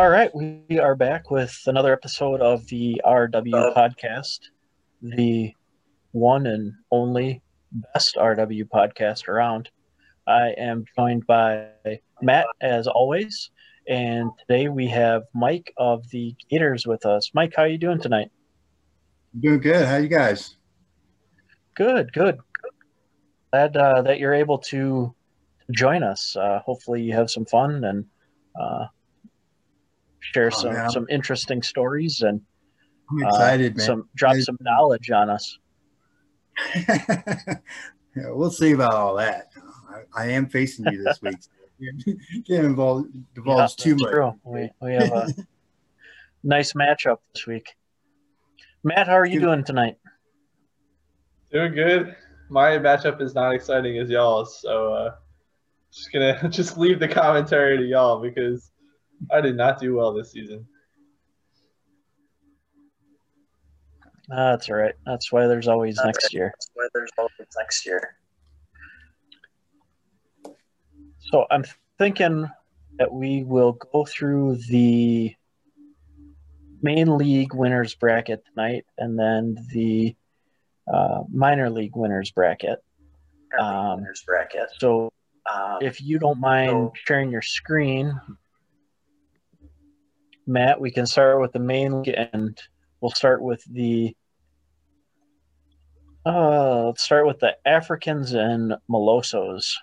All right, we are back with another episode of the RW podcast, the one and only best RW podcast around. I am joined by Matt, as always, and today we have Mike of the Gators with us. Mike, how are you doing tonight? Doing good. How you guys? Good, good. Glad uh, that you're able to join us. Uh, hopefully, you have some fun and uh, share Oh, some man. some interesting stories and I'm uh, excited, man. some drop I- some knowledge on us. yeah, we'll see about all that. I, I am facing you this week. So can't involve divulge Yeah, too much. true. We we have a nice matchup this week. Matt, how are you Good. doing tonight? Doing good. My matchup is not exciting as y'all's, so uh, just gonna just leave the commentary to y'all because I did not do well this season. Ah, That's all right. That's why there's always next year. That's why there's always next year. So I'm thinking that we will go through the main league winners bracket tonight, and then the uh, minor league winners bracket. Um, Winners bracket. So Um, if you don't mind So- sharing your screen, Matt, we can start with the main and we'll start with the. Uh, let's start with the Africans and Molossos.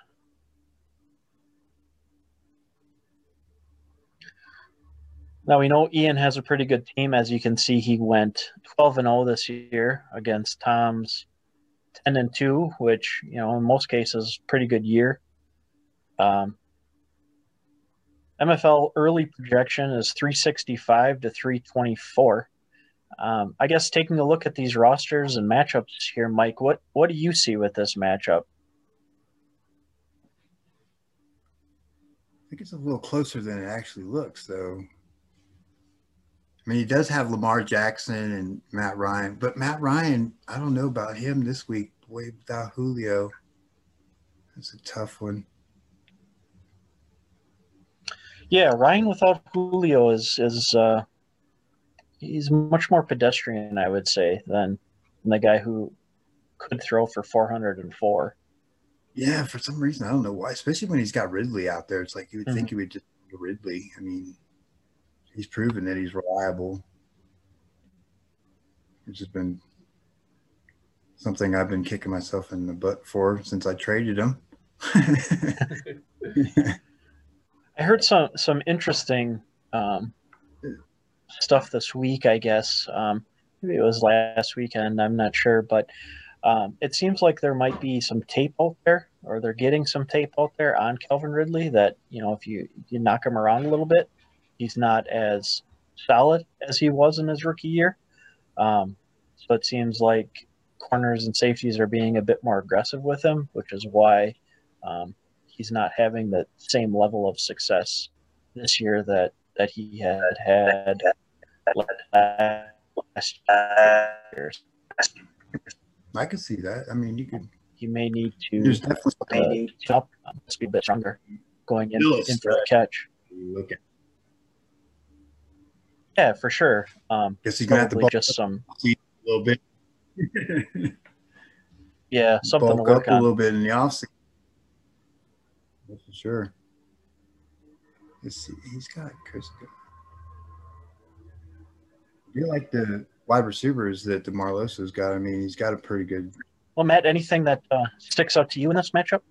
Now we know Ian has a pretty good team. As you can see, he went 12 and 0 this year against Tom's 10 and 2, which you know in most cases pretty good year. Um, MFL early projection is 365 to 324. Um, I guess taking a look at these rosters and matchups here, Mike, what what do you see with this matchup? I think it's a little closer than it actually looks, though. I mean, he does have Lamar Jackson and Matt Ryan, but Matt Ryan, I don't know about him this week. Boy, without Julio, that's a tough one. Yeah, Ryan without Julio is is uh, he's much more pedestrian, I would say, than, the guy who could throw for 404. Yeah, for some reason, I don't know why. Especially when he's got Ridley out there, it's like you would think he would just Ridley. I mean, he's proven that he's reliable. It's just been something I've been kicking myself in the butt for since I traded him. I heard some some interesting um, stuff this week. I guess um, maybe it was last weekend. I'm not sure, but um, it seems like there might be some tape out there, or they're getting some tape out there on Calvin Ridley. That you know, if you you knock him around a little bit, he's not as solid as he was in his rookie year. Um, so it seems like corners and safeties are being a bit more aggressive with him, which is why um, he's not having the same level of success this year that that he had had last year. I could see that. I mean, you could. He may need to. There's to definitely uh, up, must be a bit stronger going in, in for the catch. look at. Yeah, for sure. Um, Guess he's gonna have to bulk just some a little bit. yeah something to bulk work up a little bit in the offseason. That's for sure. Let's see. He's got Chris. I feel like the wide receivers that the Marloso's got. I mean, he's got a pretty good. Well, Matt, anything that uh, sticks out to you in this matchup?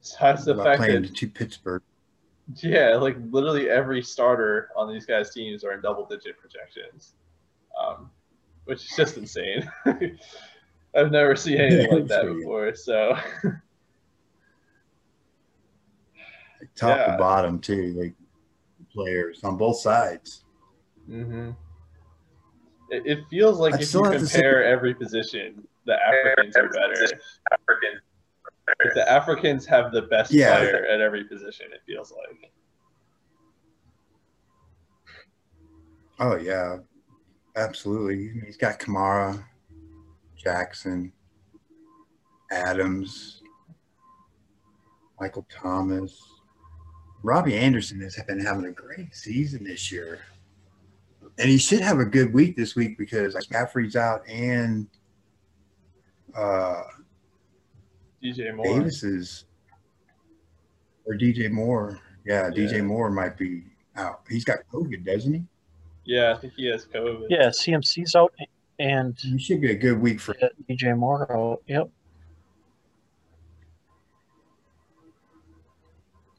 Besides the about fact playing that to Pittsburgh. yeah, like literally every starter on these guys' teams are in double-digit projections, um, which is just insane. I've never seen anything like that before. So top Yeah. to bottom too, like players on both sides. hmm it, it feels like I'd if you have say- compare every position, the Africans are better. Like, the Africans have the best Yeah. player at every position. It feels like. Oh yeah, absolutely. He's got Kamara, Jackson, Adams, Michael Thomas. Robbie Anderson has been having a great season this year. And he should have a good week this week because McCaffrey's out and uh, DJ Moore. Davis is or DJ Moore. Yeah, Yeah. DJ Moore might be out. He's got COVID, doesn't he? Yeah, I think he has COVID. Yeah, CMC's out and He should be a good week for DJ Moore out. Yep.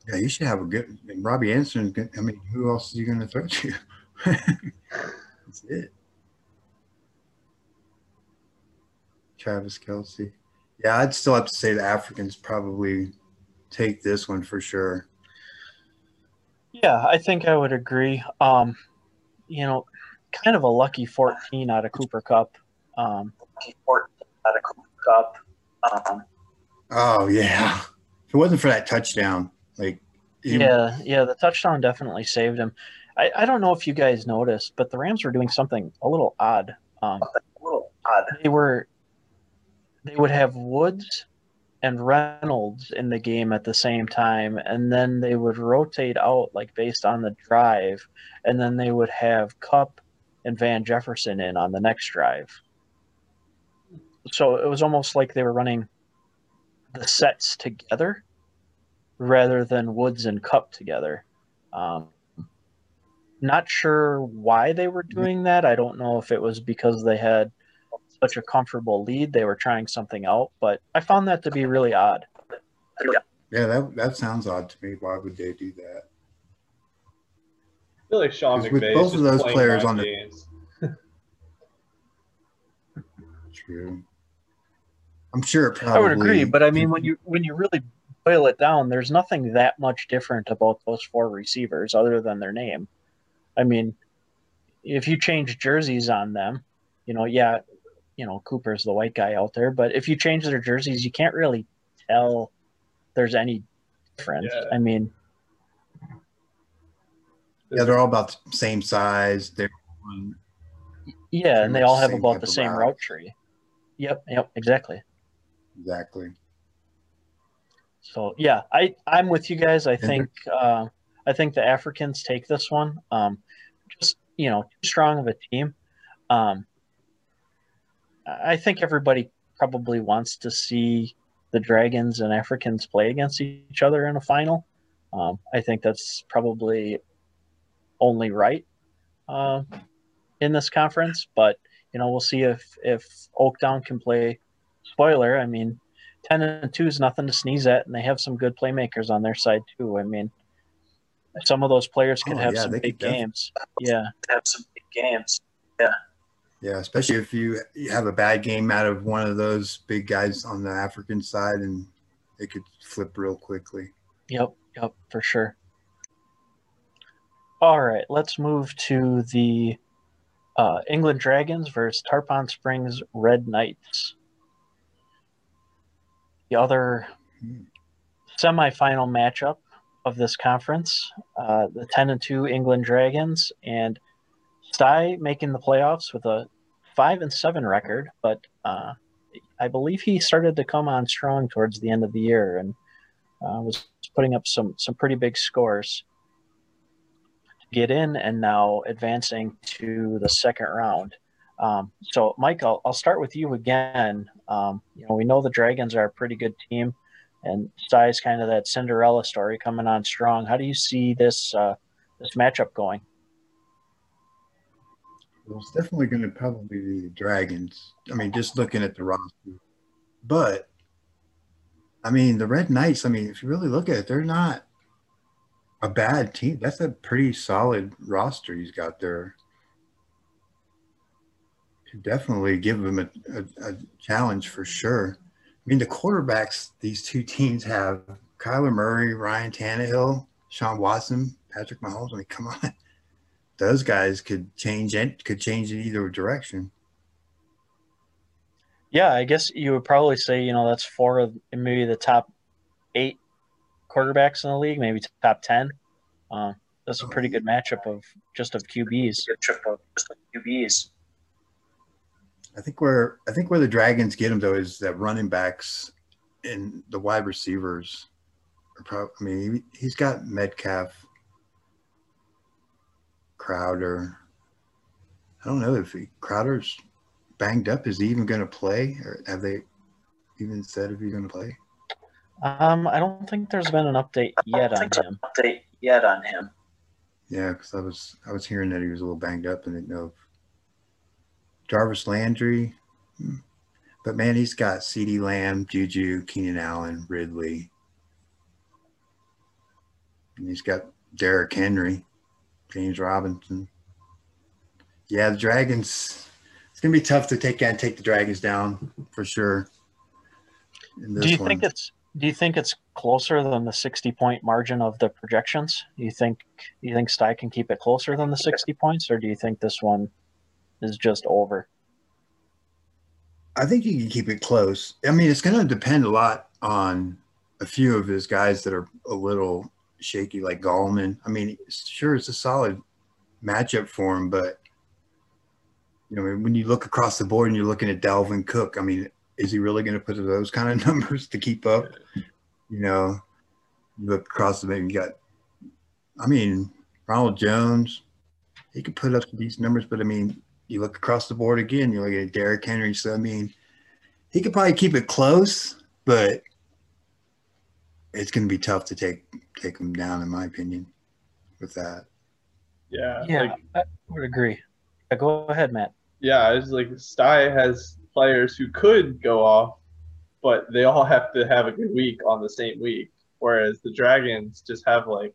Yeah, you should have a good. And Robbie Anderson. I mean, who else is he going to throw to? That's it. Travis Kelce. Yeah, I'd still have to say the Africans probably take this one for sure. Yeah, I think I would agree. Um, you know, kind of a lucky 14 out of Cooper Kupp. Um, 14 out of Cooper Kupp. Um, Oh yeah, if it wasn't for that touchdown, like he- yeah, yeah, the touchdown definitely saved him. I, I don't know if you guys noticed, but the Rams were doing something a little odd. Um, a little odd. they were they would have Woods and Reynolds in the game at the same time, and then they would rotate out like based on the drive, and then they would have Kupp and Van Jefferson in on the next drive. So it was almost like they were running the sets together rather than Woods and Kupp together. Um, not sure why they were doing that. I don't know if it was because they had such a comfortable lead they were trying something out, but I found that to be really odd. yeah, that that sounds odd to me. Why would they do that? I feel like Sean Because with both is of those players mind on the- games. True. I'm sure it probably. I would agree, but I mean when you when you really boil it down, there's nothing that much different about those four receivers other than their name. I mean, if you change jerseys on them, you know, yeah, you know, Cooper's the white guy out there, but if you change their jerseys, you can't really tell there's any difference. Yeah. I mean, yeah, they're all about the same size. They're on yeah, and they all have about the same route. route tree. Yep, yep, exactly. exactly. So yeah, I I'm with you guys. I think uh, I think the Africans take this one. Um, just you know, too strong of a team. Um, I think everybody probably wants to see the Dragons and Africans play against each other in a final. Um, I think that's probably only right uh, in this conference. But you know, we'll see if if Oakdown can play. Spoiler, I mean, ten and two is nothing to sneeze at, and they have some good playmakers on their side too. I mean, some of those players could Oh, have yeah, some big games. Yeah, Have some big games. Yeah, Yeah, especially if you you have a bad game out of one of those big guys on the African side, and it could flip real quickly. yep, yep, for sure. All right, let's move to the uh, England Dragons versus Tarpon Springs Red Knights. The other semifinal matchup of this conference, uh, the 10 and 2 England Dragons and Sty making the playoffs with a 5 and 7 record, but uh, I believe he started to come on strong towards the end of the year and uh, was putting up some some pretty big scores to get in and now advancing to the second round. Um, so, Mike, I'll, I'll start with you again. Um, you know, we know the Dragons are a pretty good team, and Sty's kind of that Cinderella story coming on strong. How do you see this uh, this matchup going? Well, it's definitely going to probably be the Dragons. I mean, just looking at the roster, but I mean, the Red Knights. I mean, if you really look at it, they're not a bad team. That's a pretty solid roster he's got there. Could definitely give them a, a, a challenge for sure. I mean, the quarterbacks these two teams have Kyler Murray, Ryan Tannehill, Deshaun Watson, Patrick Mahomes. I mean, come on. Those guys could change it, could change in either direction. Yeah, I guess you would probably say you know that's four of maybe the top eight quarterbacks in the league, maybe top ten. Um, that's a pretty good matchup of just of QBs. Good trip of just like QBs. I think where I think where the Dragons get him though is that running backs and the wide receivers. are prob- I mean, he, he's got Metcalf, Crowder. I don't know if he, Crowder's banged up. Is he even going to play, or have they even said if he's going to play? Um, I don't think there's been an update yet on him. Update yet on him. Yeah, because I was I was hearing that he was a little banged up, and didn't know. If Jarvis Landry, hmm. but man, he's got CeeDee Lamb, Juju, Keenan Allen, Ridley, and he's got Derrick Henry, James Robinson. Yeah, the Dragons. It's gonna be tough to take and take the Dragons down for sure. in Do you one. think it's do you think it's closer than the 60 point margin of the projections? Do you think you think Sty can keep it closer than the 60 points, or do you think this one is just over? I think you can keep it close. I mean, it's going to depend a lot on a few of his guys that are a little shaky, like Gallman. I mean, sure, it's a solid matchup for him, but you know, when you look across the board and you're looking at Dalvin Cook, I mean, is he really going to put those kind of numbers to keep up? You know, you look across the maybe you got, I mean, Ronald Jones, he could put up these numbers, but I mean, you look across the board again, you look at Derrick Henry. So I mean, he could probably keep it close, but it's going to be tough to take take him down, in my opinion, with that. Yeah. Yeah, Like, I would agree. Yeah, go ahead, Matt. yeah, it's like Sty has players who could go off, but they all have to have a good week on the same week. Whereas the Dragons just have like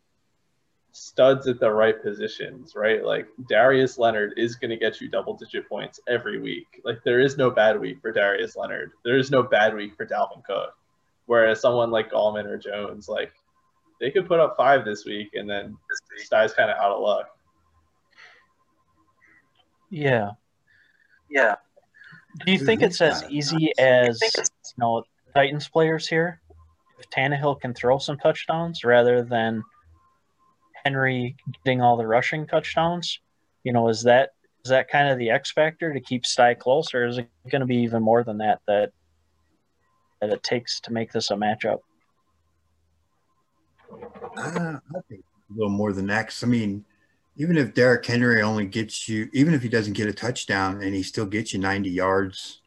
studs at the right positions, right? Like Darius Leonard is going to get you double digit points every week. Like there is no bad week for Darius Leonard. There is no bad week for Dalvin Cook. Whereas someone like Gallman or Jones, like they could put up five this week and then Sty's kind of out of luck. Yeah. Yeah. Do you Dude, think it's as easy I as think you know Titans players here? If Tannehill can throw some touchdowns rather than Henry getting all the rushing touchdowns, you know, is that is that kind of the X factor to keep Sty close, or is it going to be even more than that that that it takes to make this a matchup? I, I think a little more than that. I mean, even if Derrick Henry only gets you, even if he doesn't get a touchdown and he still gets you 90 yards,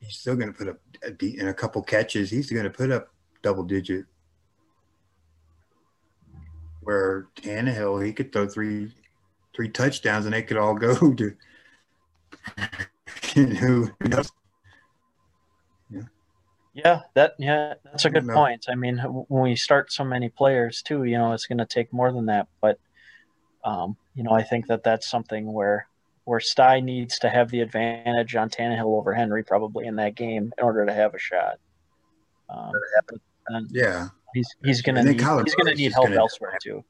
he's still going to put up in a couple catches. He's going to put up double digit. Where Tannehill, he could throw three three touchdowns and they could all go to who knows. Yeah, that yeah, that's a good point. I mean, when we start so many players too, you know, it's going to take more than that. But um, you know, I think that that's something where where Sty needs to have the advantage on Tannehill over Henry probably in that game in order to have a shot. Um, Yeah. He's he's going to need, he's going to need help gonna- elsewhere too.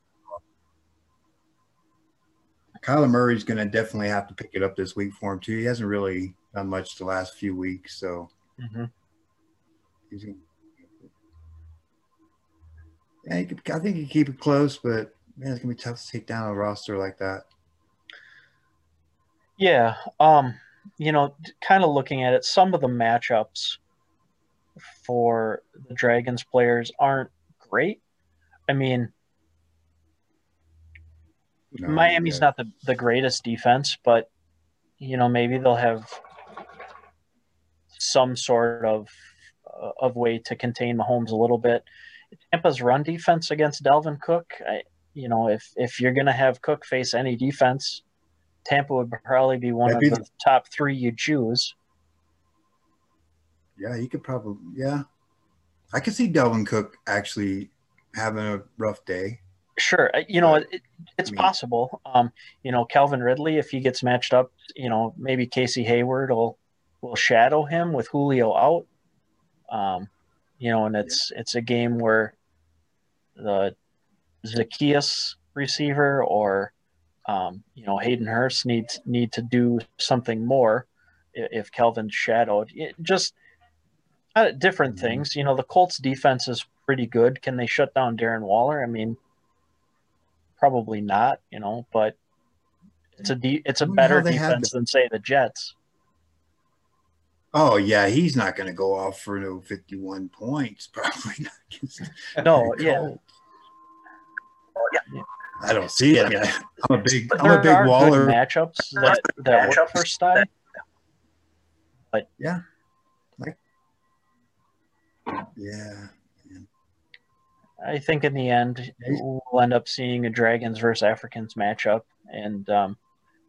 Kyler Murray's going to definitely have to pick it up this week for him too. He hasn't really done much the last few weeks, so hmm he's. Gonna, yeah, he could, I think he could keep it close, but man, it's gonna be tough to take down a roster like that. Yeah, um, you know, kind of looking at it, some of the matchups for the Dragons players aren't great. I mean, No, Miami's yeah. not the, the greatest defense, but you know maybe they'll have some sort of uh, of way to contain Mahomes a little bit. Tampa's run defense against Dalvin Cook, I, you know, if if you're gonna have Cook face any defense, Tampa would probably be one That'd of be the top three you choose. Yeah, he could probably. Yeah, I could see Dalvin Cook actually having a rough day. Sure, uh, you know it, it's I mean- possible. Um, you know Calvin Ridley, if he gets matched up, you know maybe Casey Hayward will will shadow him with Julio out. Um, you know, and it's it's a game where the Zaccheaus receiver or um, you know Hayden Hurst needs need to do something more if Calvin's shadowed. It just uh, different Mhm. things. You know, the Colts defense is pretty good. Can they shut down Darren Waller? I mean, probably not. You know, but it's a de- it's a better defense than say the Jets. Oh yeah, he's not going to go off for no 51 points. Probably not. against No, yeah. Yeah. I don't see it. I mean, I'm a big, But I'm a big Waller. matchups that, that work Matchups for Sty. Yeah, I think in the end we'll end up seeing a Dragons versus Africans matchup, and um,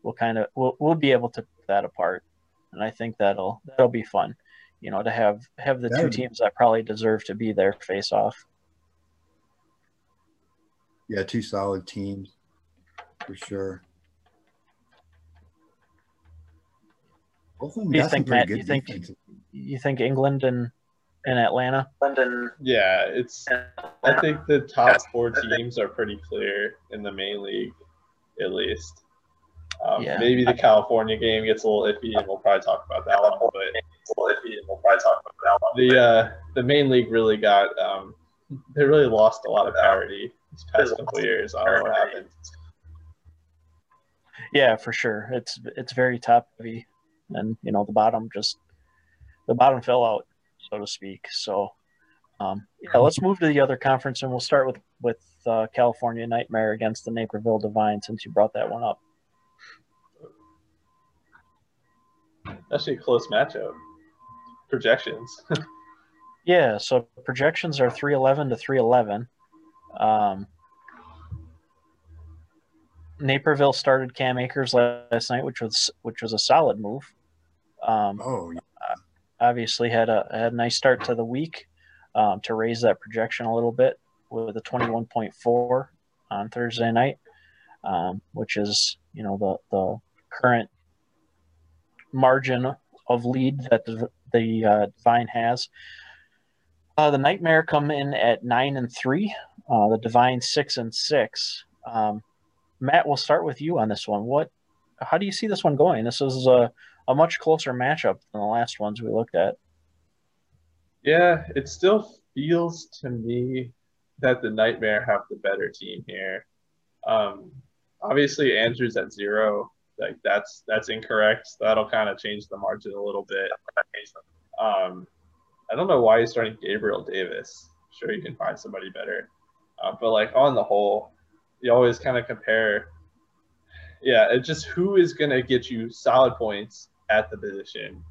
we'll kind of we'll we'll be able to pick that apart, and I think that'll that'll be fun, you know, to have have the two That'd- teams that probably deserve to be there face off. yeah, two solid teams for sure. Both of them Do you think, Matt? good You think defenses. you think England and and Atlanta? London. Yeah, it's. I think the top four teams are pretty clear in the main league, at least. Um, Yeah. Maybe the California game gets a little iffy, and we'll probably talk about that one. But It's a little iffy, and we'll probably talk about that one. the uh, the main league really got um, they really lost a lot of parity these past couple years. I don't know what happened. Yeah, for sure. It's it's very top heavy, and you know the bottom just the bottom fell out, so to speak. So, um, yeah, let's move to the other conference, and we'll start with with uh, California Nightmare against the Naperville Divine, since you brought that one up. Actually, a close matchup. Projections. Yeah, so projections are three eleven to three eleven. Um, Naperville started Cam Akers last night, which was which was a solid move. Um, Oh, obviously had a had a nice start to the week um, to raise that projection a little bit with a 21.4 on Thursday night, um, which is you know the the current margin of lead that the, the uh, Divine has. Uh, the Nightmare come in at nine and three. Uh, the Divine six and six. Um, Matt, we'll start with you on this one. What? How do you see this one going? This is a a much closer matchup than the last ones we looked at. Yeah, it still feels to me that the Nightmare have the better team here. Um, obviously, Andrews at zero, like that's that's incorrect. That'll kind of change the margin a little bit. Um, I don't know why he's starting Gabriel Davis. Sure, you can find somebody better, uh, but like on the whole, you always kind of compare. Yeah, it's just who is gonna get you solid points at the position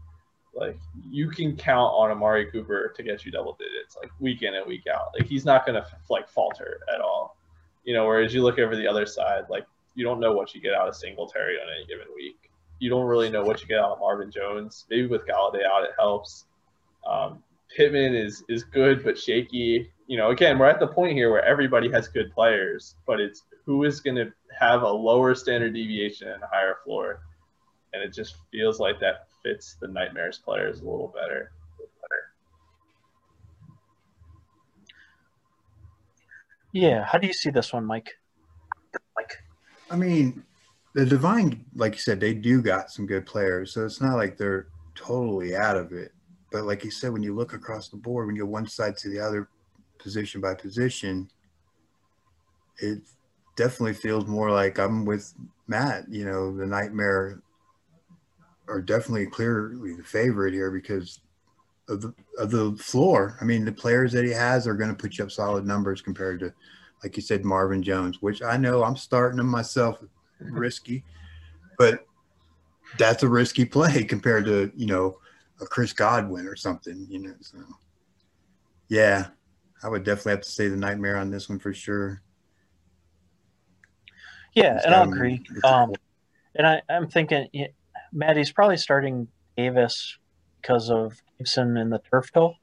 like you can count on Amari Cooper to get you double digits, like week in and week out. Like he's not gonna like falter at all. You know, whereas you look over the other side, like you don't know what you get out of Singletary on any given week. You don't really know what you get out of Marvin Jones. Maybe with Golladay out, it helps. Um, Pittman is is good but shaky. You know, again, we're at the point here where everybody has good players, but it's who is going to have a lower standard deviation and a higher floor and it just feels like that fits the Nightmares players a little better. Yeah, how do you see this one, Mike? Like, I mean, the Divine, like you said, they do got some good players, so it's not like they're totally out of it. But like you said, when you look across the board, when you go one side to the other, position by position, it definitely feels more like I'm with Matt. You know, the Nightmare are definitely clearly the favorite here because of the of the floor. I mean, the players that he has are going to put you up solid numbers compared to, like you said, Marvin Jones, which I know I'm starting him myself, risky, but that's a risky play compared to you know a Chris Godwin or something. You know, so yeah, I would definitely have to say the Nightmare on this one for sure. Yeah, and him agree. Um, and I, I'm thinking, yeah, Maddie's probably starting Davis because of Gibson and the turf toe.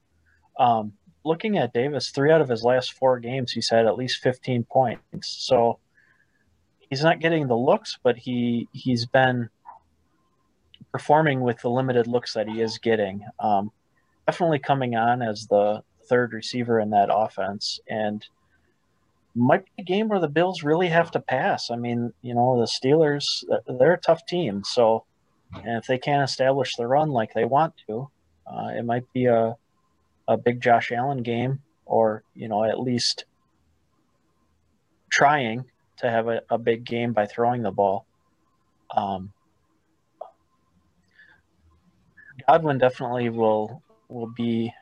Um, looking at Davis, three out of his last four games, he's had at least 15 points. So he's not getting the looks, but he he's been performing with the limited looks that he is getting. Um, definitely coming on as the third receiver in that offense, and might be a game where the Bills really have to pass. I mean, you know, the Steelers, they're a tough team. So, and if they can't establish the run like they want to, uh, it might be a, a big Josh Allen game or, you know, at least trying to have a, a big game by throwing the ball. Um, Godwin definitely will will be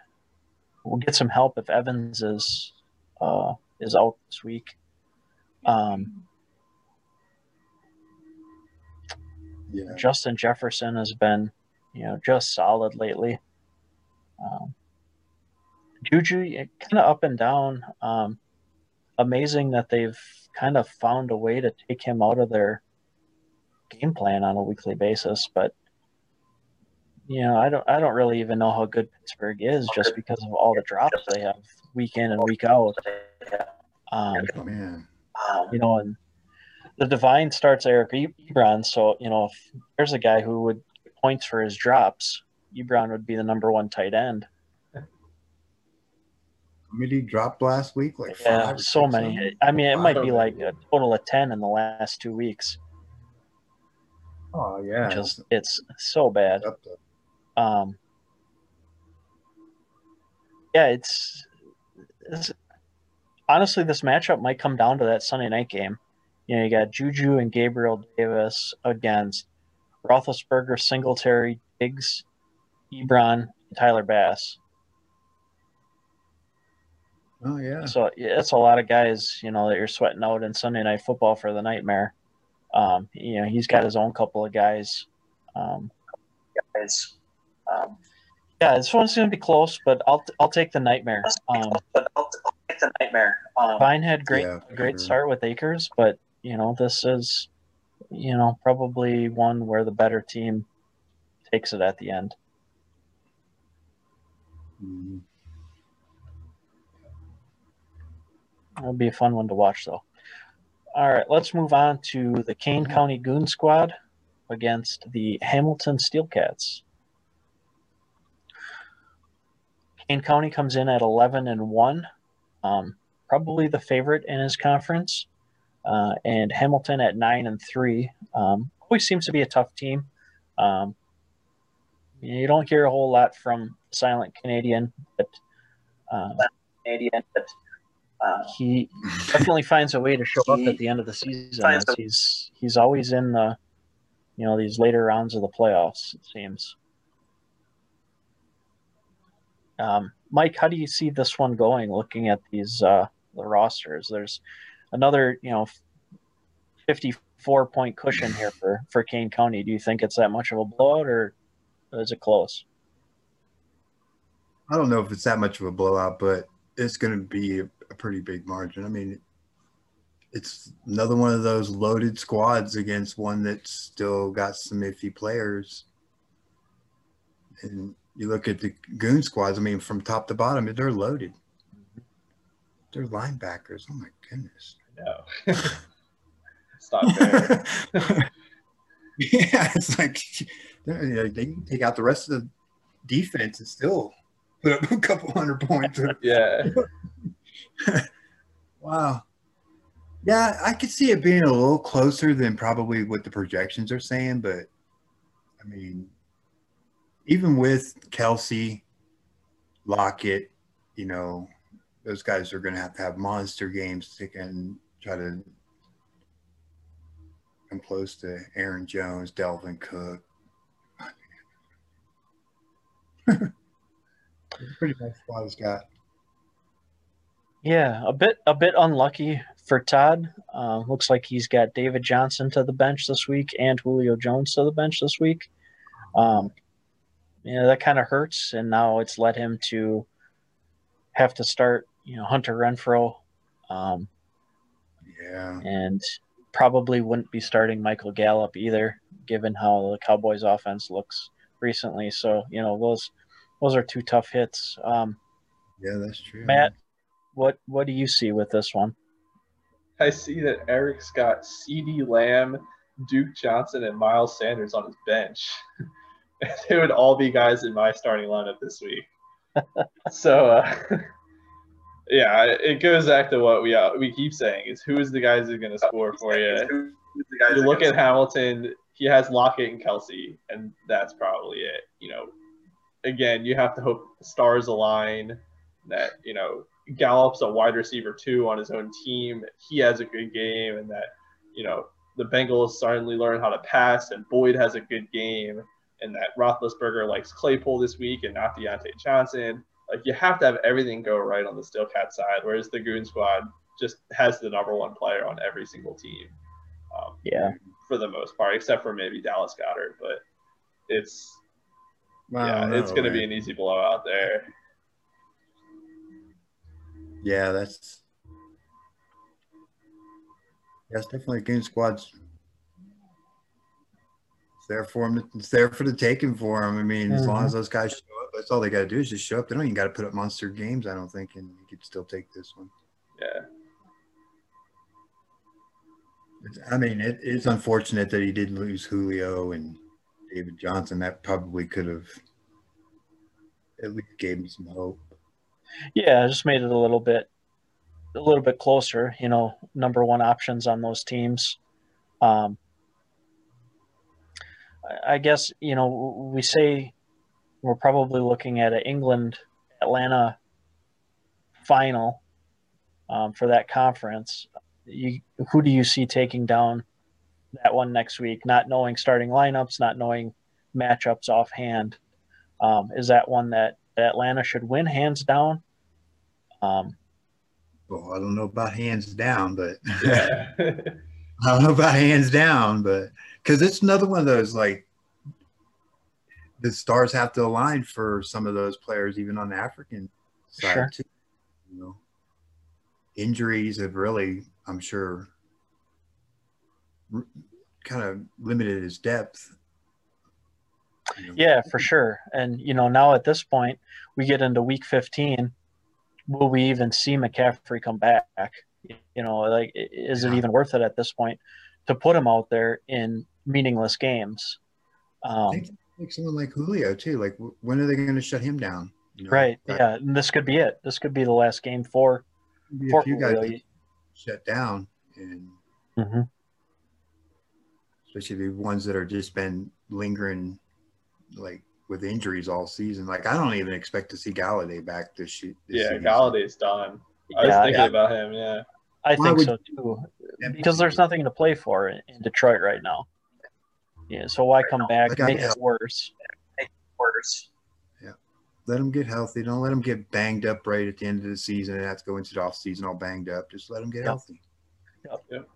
will get some help if Evans is uh, is out this week. Um, Yeah. Justin Jefferson has been, you know, just solid lately. Um, Juju kind of up and down. Um, amazing that they've kind of found a way to take him out of their game plan on a weekly basis, but you know, I don't I don't really even know how good Pittsburgh is just because of all the drops they have week in and week out. Um, Oh, man. you know, and the divine starts Eric Ebron, so you know if there's a guy who would points for his drops, Ebron would be the number one tight end. How many dropped last week? Like Yeah, five so many. something? I mean, it might be like a total of ten in the last two weeks. Oh yeah. Just it's so bad. Um, yeah, it's, it's honestly this matchup might come down to that Sunday night game. You know, you got Juju and Gabriel Davis against Roethlisberger, Singletary, Diggs, Ebron, and Tyler Bass. Oh yeah. So yeah, it's a lot of guys, you know, that you're sweating out in Sunday night football for the nightmare. Um, you know, he's got his own couple of guys. Um, guys. Um, yeah, this one's going to be close, but I'll I'll take the nightmare. Um, But I'll, I'll take the nightmare. Um, Vine had great Yeah, for great sure. start with Akers, but you know this is, you know, probably one where the better team takes it at the end. Mhm. It'll be a fun one to watch, though. All right, let's move on to the Kane County Goon Squad against the Hamilton Steelcats. Kane County comes in at 11 and 1, um, probably the favorite in his conference, uh, and Hamilton at 9 and 3. Um, always seems to be a tough team. Um, you don't hear a whole lot from Silent Canadian, but uh, Canadian, but uh, he definitely finds a way to show up at the end of the season. He's he's always in the you know these later rounds of the playoffs. It seems. Um, Mike, how do you see this one going? Looking at these uh, the rosters, there's another you know fifty-four point cushion here for for Kane County. Do you think it's that much of a blowout, or is it close? I don't know if it's that much of a blowout, but it's going to be a pretty big margin. I mean, it's another one of those loaded squads against one that's still got some iffy players. And you look at the goon squads. I mean, from top to bottom, they're loaded. They're linebackers. Oh my goodness. No. not fair. yeah, it's like they're- you know, they can take out the rest of the defense and still put up a couple hundred points. yeah. Wow. Yeah, I could see it being a little closer than probably what the projections are saying, but I mean, even with Kelce, Lockett, you know, those guys are going to have to have monster games to can try to come close to Aaron Jones, Dalvin Cook. Pretty nice squad he's got. Yeah, a bit a bit unlucky for Todd. Uh, looks like he's got David Johnson to the bench this week and Julio Jones to the bench this week. Um, you know that kind of hurts, and now it's led him to have to start. You know Hunter Renfrow, um, Yeah. and probably wouldn't be starting Michael Gallup either, given how the Cowboys' offense looks recently. So you know those those are two tough hits. Um, Yeah, that's true. Matt, what what do you see with this one? I see that Eric's got CeeDee Lamb, Duke Johnson, and Miles Sanders on his bench. they would all be guys in my starting lineup this week. so, uh, yeah, it goes back to what we uh, we keep saying is who is the guys who's going to score for you. who's the guys You look at Hamilton; he has Lockett and Kelce, and that's probably it. You know, again, you have to hope the stars align. That you know, Gallup's a wide receiver too on his own team. He has a good game, and that you know the Bengals suddenly learn how to pass, and Boyd has a good game. and that Roethlisberger likes Claypool this week and not Diontae Johnson. Like you have to have everything go right on the Steelcat side, whereas the Goon Squad just has the number one player on every single team. Um, Yeah. for the most part, except for maybe Dallas Goedert, but it's Well, yeah, no, it's going to be an easy blowout there. Yeah, that's that's definitely Goon Squad's. It's there for him. It's there for the taking for him. I mean, as long Mhm. as those guys show up, that's all they got to do is just show up. They don't even got to put up monster games. I don't think, and you could still take this one. Yeah, It's- I mean, it, it's unfortunate that he did lose Julio and David Johnson. That probably could have at least gave him some hope. Yeah, it just made it a little bit a little bit closer, you know, number one options on those teams. Um I- I guess, you know, we say we're probably looking at an England Atlanta final um, for that conference. You, who do you see taking down that one next week? Not knowing starting lineups, not knowing matchups offhand. Um, is that one that Atlanta should win hands down? Um, Well, I don't know about hands down, but yeah, I don't know about hands down, but because it's another one of those like the stars have to align for some of those players, even on the African side Sure. too. You know, injuries have really, I'm sure, r- kind of limited his depth. You know, yeah, for sure. And you know, now at this point, we get into week 15. Will we even see McCaffrey come back? You know, like is it even worth it at this point to put him out there in meaningless games? I Um, like someone like Julio too. Like, when are they going to shut him down? You know, right. that- Yeah. And this could be it. This could be the last game for be for a few guys Julio. shut down, and hmm especially the ones that are just been lingering like with injuries all season. Like I don't even expect to see Golladay back this, she- this yeah. season. Golladay's done. I was Yeah, thinking yeah, about him. Yeah, I Why think would- so too. Because there's nothing to play for in, in Detroit right now. Yeah. So why come back, Like worse. make it worse? Yeah. Let them get healthy. Don't let them get banged up right at the end of the season and have to go into the off season all banged up. Just let them get Yep. healthy.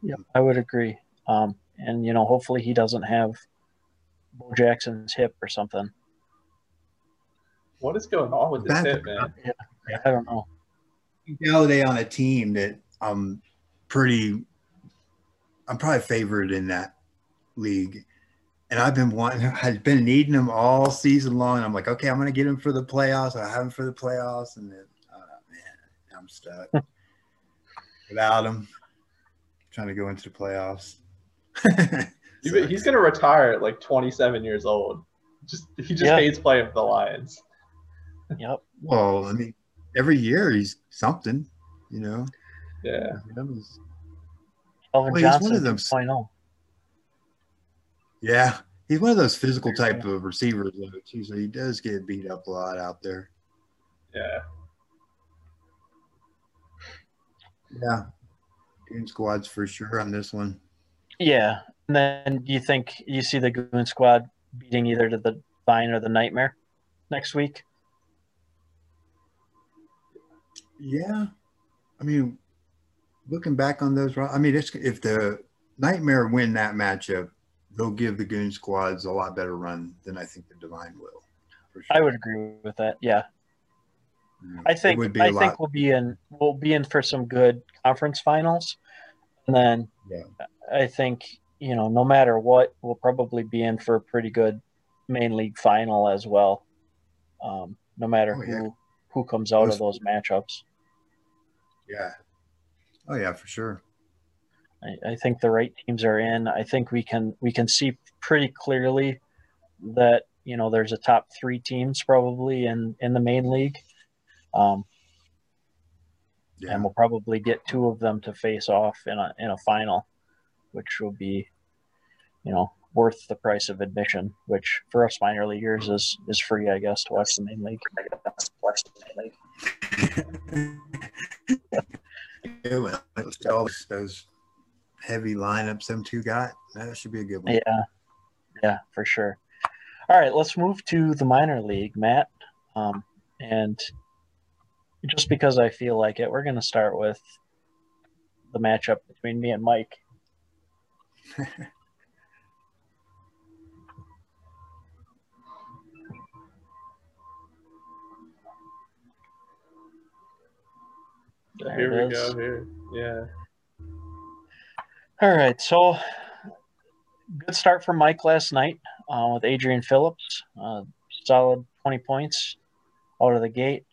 Yeah, I would agree. Um, and you know, hopefully he doesn't have Bo Jackson's hip or something. what is going on with this Bad- hit, man? I don't know. Golladay on a team that I'm pretty, I'm probably favored in that league. And I've been wanting, I've been needing him all season long. I'm like, okay, I'm going to get him for the playoffs. I have him for the playoffs. And then, oh, man, I'm stuck without him. Trying to go into the playoffs. So- He's gonna retire at like 27 years old. Just he just Yeah. hates playing for the Lions. Yep. well, I mean, every year he's something, you know. Yeah, He's- Elvin Well, he's one of them- 2.0. Yeah, he's one of those physical type of receivers, though, too. So he does get beat up a lot out there. yeah. Yeah, Goon squads for sure on this one. Yeah. And then do you think you see the Goon Squad beating either to the Vine or the Nightmare next week? Yeah, I mean, looking back on those, I mean, it's, if the Nightmare win that matchup, they'll give the Goon squads a lot better run than I think the Divine will. For sure. I would agree with that. Yeah. Yeah, I think would be a I lot- think we'll be in we'll be in for some good conference finals. And then Yeah. I think, you know, no matter what, we'll probably be in for a pretty good main league final as well. Um, no matter Oh, who yeah. who comes out Those- of those matchups. Yeah. Oh yeah, for sure. I, I think the right teams are in. I think we can we can see pretty clearly that you know there's a top three teams probably in in the main league, um, Yeah. and we'll probably get two of them to face off in a in a final, which will be, you know, worth the price of admission. Which for us minor leaguers is is free, I guess, to watch the main league. I guess watch the night league. Yeah, well, those, those- those heavy lineups them two got, that should be a good one. Yeah, yeah, for sure. All right, let's move to the minor league, Matt. Um, and just because I feel like it, we're going to start with the matchup between me and Mike. There here we is. go. Here, yeah. All right, so good start for Mike last night uh, with Adrian Phillips. Uh, solid 20 points out of the gate.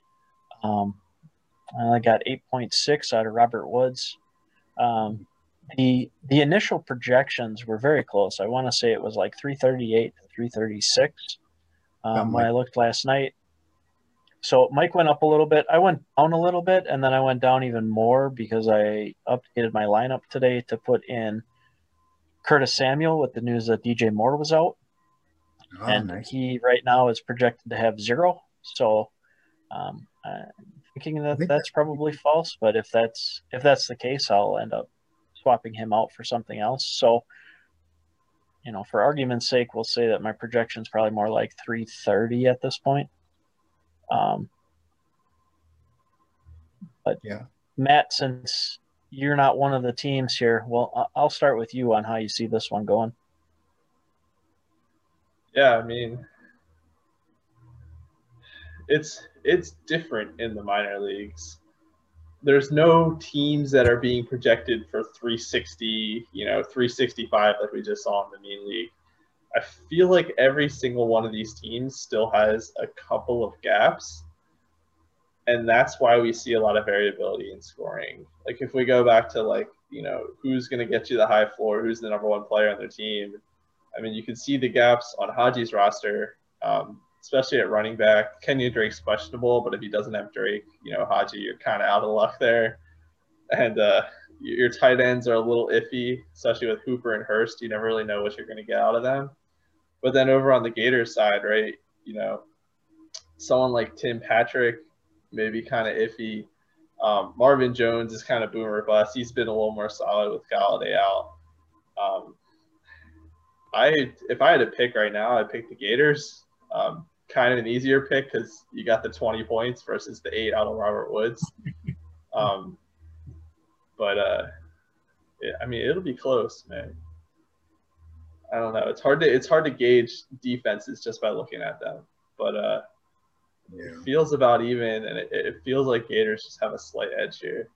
Um, I only got 8.6 out of Robert Woods. Um, the the initial projections were very close. I want to say it was like 338 to 336 um, when I looked last night. So Mike went up a little bit. I went down a little bit, and then I went down even more because I updated my lineup today to put in Curtis Samuel with the news that DJ Moore was out, Oh, and nice. he right now is projected to have zero. So um, I'm thinking that think that's probably false. But if that's if that's the case, I'll end up swapping him out for something else. So you know, for argument's sake, we'll say that my projection is probably more like 330 at this point. Um, but Yeah. Matt, since you're not one of the teams here, well, I- I'll start with you on how you see this one going. Yeah, I mean, it's it's different in the minor leagues. There's no teams that are being projected for 360, you know, 365 like we just saw in the main league. I feel like every single one of these teams still has a couple of gaps. And that's why we see a lot of variability in scoring. Like if we go back to like, you know, who's going to get you the high floor, who's the number one player on their team, I mean, you can see the gaps on Haji's roster, um, especially at running back. Kenyan Drake's questionable, but if he doesn't have Drake, you know, Haji, you're kind of out of luck there. And uh, your tight ends are a little iffy, especially with Hooper and Hurst. You never really know what you're going to get out of them. But then over on the Gators side, right, you know, someone like Tim Patrick, maybe kind of iffy. Um, Marvin Jones is kind of boomer bust. He's been a little more solid with Golladay out. Um, I if I had to pick right now, I'd pick the Gators. Um, kind of an easier pick because you got the 20 points versus the eight out of Robert Woods. Um, but uh, I mean, it'll be close, man. I don't know. It's hard to it's hard to gauge defenses just by looking at them. But uh, Yeah. it feels about even, and it, it feels like Gators just have a slight edge here.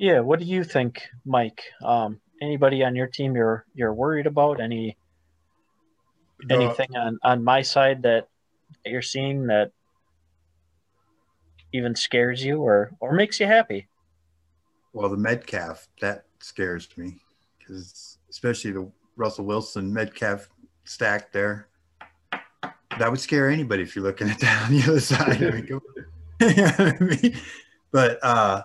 Yeah, what do you think, Mike? Um, anybody on your team you're you're worried about? Any No, anything on on my side that you're seeing that even scares you or or makes you happy? Well, the Metcalf that scares me because especially the Russell Wilson Metcalf stack there. That would scare anybody if you're looking at that on the other side. You know I mean? But uh,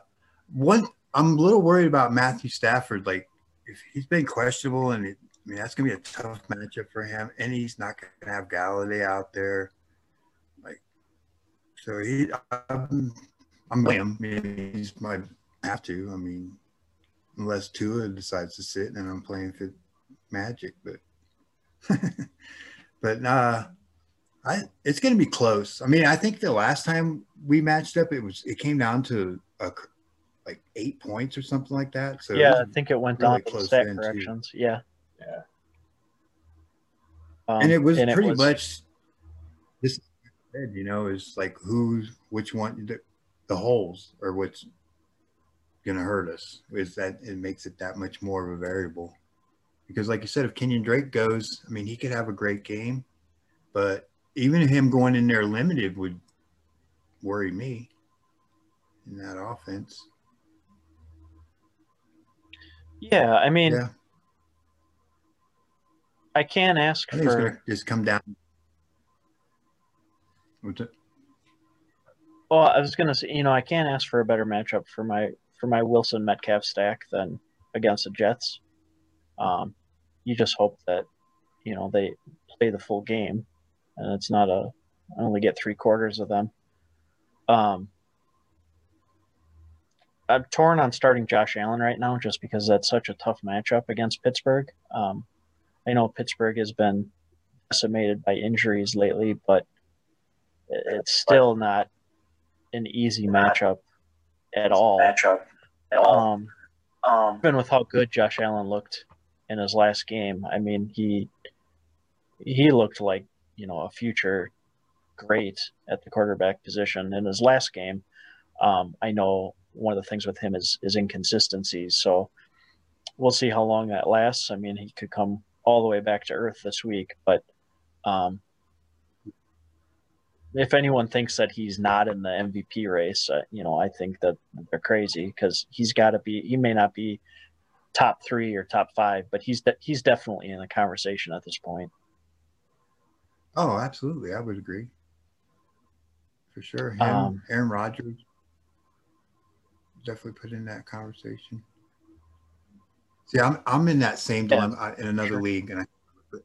one, I'm a little worried about Matthew Stafford. Like, if he's been questionable, and it, I mean that's gonna be a tough matchup for him, and he's not gonna have Golladay out there. Like, so he, I'm, I'm him. I mean, he's my have to. I mean, unless Tua decides to sit and I'm playing for Magic, but but uh, I it's going to be close. I mean, I think the last time we matched up, it was it came down to a, like eight points or something like that. So yeah, I think it went really down to the close stat then, too. corrections. Yeah. Yeah. Um, and it was pretty was- much this. You know, is like who's which one the, the holes or what's going to hurt us is that it makes it that much more of a variable. Because, like you said, if Kenyan Drake goes, I mean, he could have a great game, but even him going in there limited would worry me in that offense. Yeah, I mean, Yeah, I can't ask I for going to just come down. What's it? Well, I was gonna say, you know, I can't ask for a better matchup for my for my Wilson Metcalf stack than against the Jets. Um, you just hope that you know they play the full game, and it's not a I only get three quarters of them. Um, I'm torn on starting Josh Allen right now just because that's such a tough matchup against Pittsburgh. Um, I know Pittsburgh has been decimated by injuries lately, but it's still not an easy matchup at all. Matchup at all. Um, Um, even with how good Josh Allen looked in his last game, I mean he he looked like you know a future great at the quarterback position in his last game. Um, I know one of the things with him is is inconsistencies, so we'll see how long that lasts. I mean, he could come all the way back to earth this week, but um, if anyone thinks that he's not in the MVP race, uh, you know, I think that they're crazy because he's got to be. He may not be top three or top five, but he's de- he's definitely in the conversation at this point. Oh, absolutely. I would agree. For sure. Him, Um, Aaron Rodgers definitely put in that conversation. See, I'm I'm in that same Yeah, dilemma uh, in another sure. league, and I,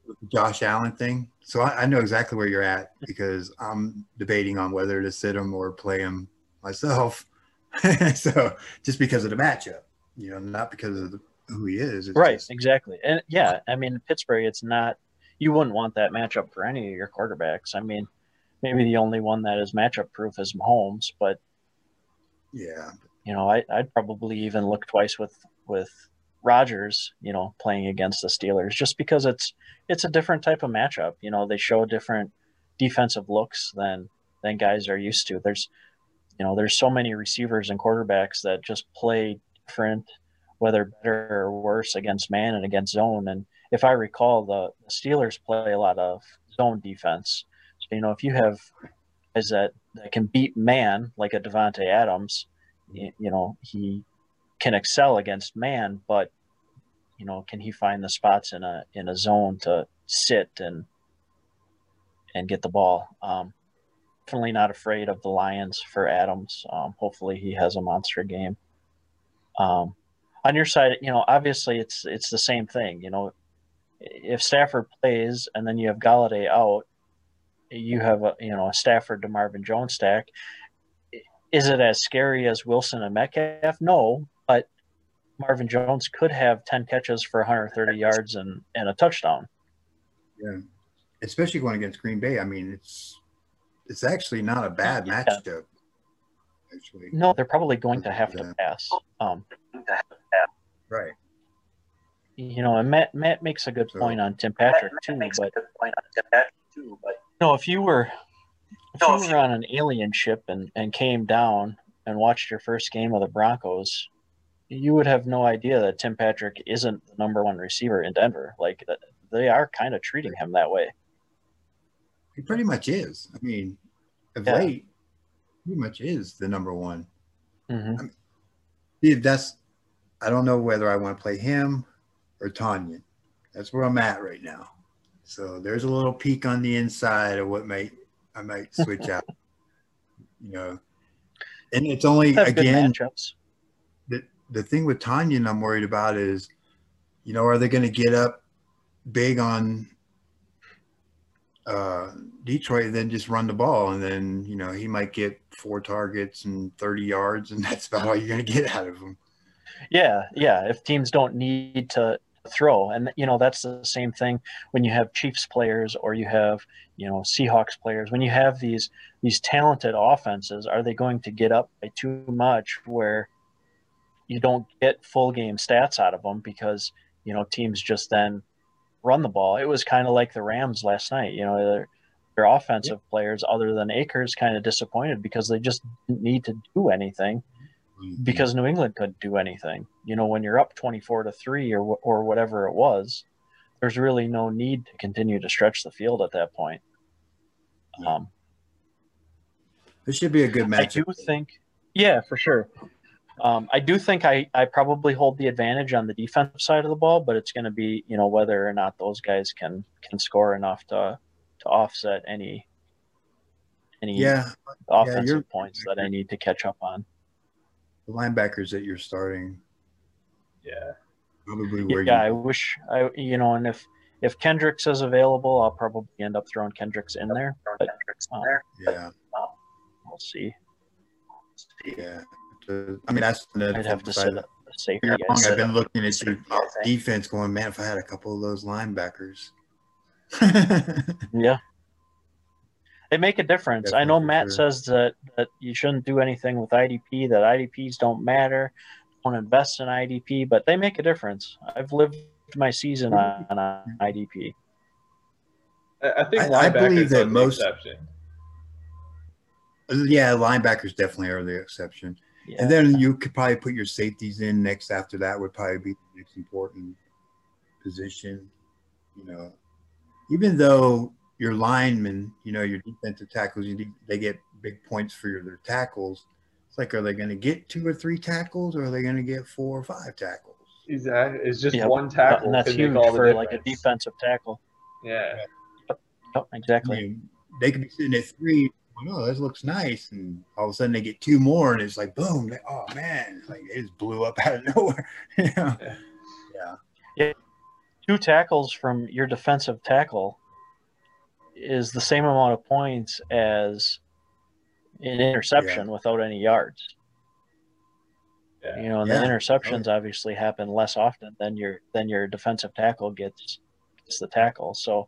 with the Josh Allen thing. So I, I know exactly where you're at because I'm debating on whether to sit him or play him myself. so just because of the matchup, you know, not because of the, who he is. It's Right, just- exactly. And yeah, I mean Pittsburgh, it's not you wouldn't want that matchup for any of your quarterbacks. I mean, maybe the only one that is matchup proof is Mahomes, but yeah. you know, I, I'd probably even look twice with with Rodgers, you know, playing against the Steelers, just because it's it's a different type of matchup. You know, they show different defensive looks than than guys are used to. There's you know, there's so many receivers and quarterbacks that just play different, whether better or worse against man and against zone. And if I recall, the, the Steelers play a lot of zone defense. So, you know, if you have guys that, that can beat man like a Davante Adams, you, you know, he can excel against man, but you know, can he find the spots in a in a zone to sit and and get the ball? Um, definitely not afraid of the Lions for Adams. Um, hopefully, he has a monster game. Um, on your side, you know, obviously it's it's the same thing. You know, if Stafford plays and then you have Golladay out, you have a you know a Stafford to Marvin Jones stack. Is it as scary as Wilson and Metcalf? No, Marvin Jones could have ten catches for 130 yards and and a touchdown. Yeah, especially going against Green Bay. I mean, it's it's actually not a bad Yeah. matchup. Actually, No, they're probably going to have Yeah. to pass. Um, right? you know, and Matt Matt makes a good So- point on Tim Patrick too. makes But a good point on Tim Patrick too, but no, if you were if No, you if were on an alien ship and and came down and watched your first game of the Broncos, you would have no idea that Tim Patrick isn't the number one receiver in Denver. Like they are kind of treating him that way. He pretty much is. I mean, of Yeah. late, pretty much is the number one. hmm See, that's I don't know whether I want to play him or Tonyan. That's where I'm at right now. So there's a little peek on the inside of what might I might switch out. You know, and it's only good again matchups. The thing with Tonyan I'm worried about is, you know, are they going to get up big on uh, Detroit and then just run the ball, and then you know he might get four targets and 30 yards, and that's about all you're going to get out of him. Yeah, yeah. If teams don't need to throw, and you know that's the same thing when you have Chiefs players or you have you know Seahawks players. When you have these these talented offenses, are they going to get up by too much where you don't get full game stats out of them because you know teams just then run the ball? It was kind of like the Rams last night. You know their their offensive players, other than Akers, kind of disappointed because they just didn't need to do anything because New England couldn't do anything. You know, when you're up 24 to 3 or or whatever it was, there's really no need to continue to stretch the field at that point. Um, This should be a good I matchup. do think, yeah, for sure. Um, I do think I, I probably hold the advantage on the defensive side of the ball, but it's going to be you know whether or not those guys can can score enough to to offset any any Yeah, offensive you're- points that I need to catch up on. the linebackers that you're starting Yeah. probably where yeah, I wish I you know, and if if Kendricks is available, I'll probably end up throwing Kendricks in there. But um, Yeah, we'll see. yeah. To- I mean, that's the I'd have to sit safety You're wrong. I've been up. looking at your Safety, I think. defense going, man, if I had a couple of those linebackers. Yeah. They make a difference. I know Matt sure. says that, that you shouldn't do anything with IDP, that IDPs don't matter, don't invest in IDP, but they make a difference. I've lived my season on, on IDP. I, I think I- I believe that the most- exception. yeah, linebackers definitely are the exception. Yeah. And then you could probably put your safeties in next after that would probably be the next important position. You know, even though your linemen, you know, your defensive tackles, you need, they get big points for your, their tackles. It's like, are they going to get two or three tackles or are they going to get four or five tackles? Exactly. It's just Yeah, one tackle. and that's huge all the for like a defensive tackle. Yeah. Yep, I exactly. mean, they could be sitting at three. Oh, this looks nice, and all of a sudden they get two more, and it's like boom! They, oh man, like it just blew up out of nowhere. yeah. yeah, Two tackles from your defensive tackle is the same amount of points as an interception without any yards. Yeah. You know, and Yeah. the interceptions obviously happen less often than your than your defensive tackle gets gets the tackle. So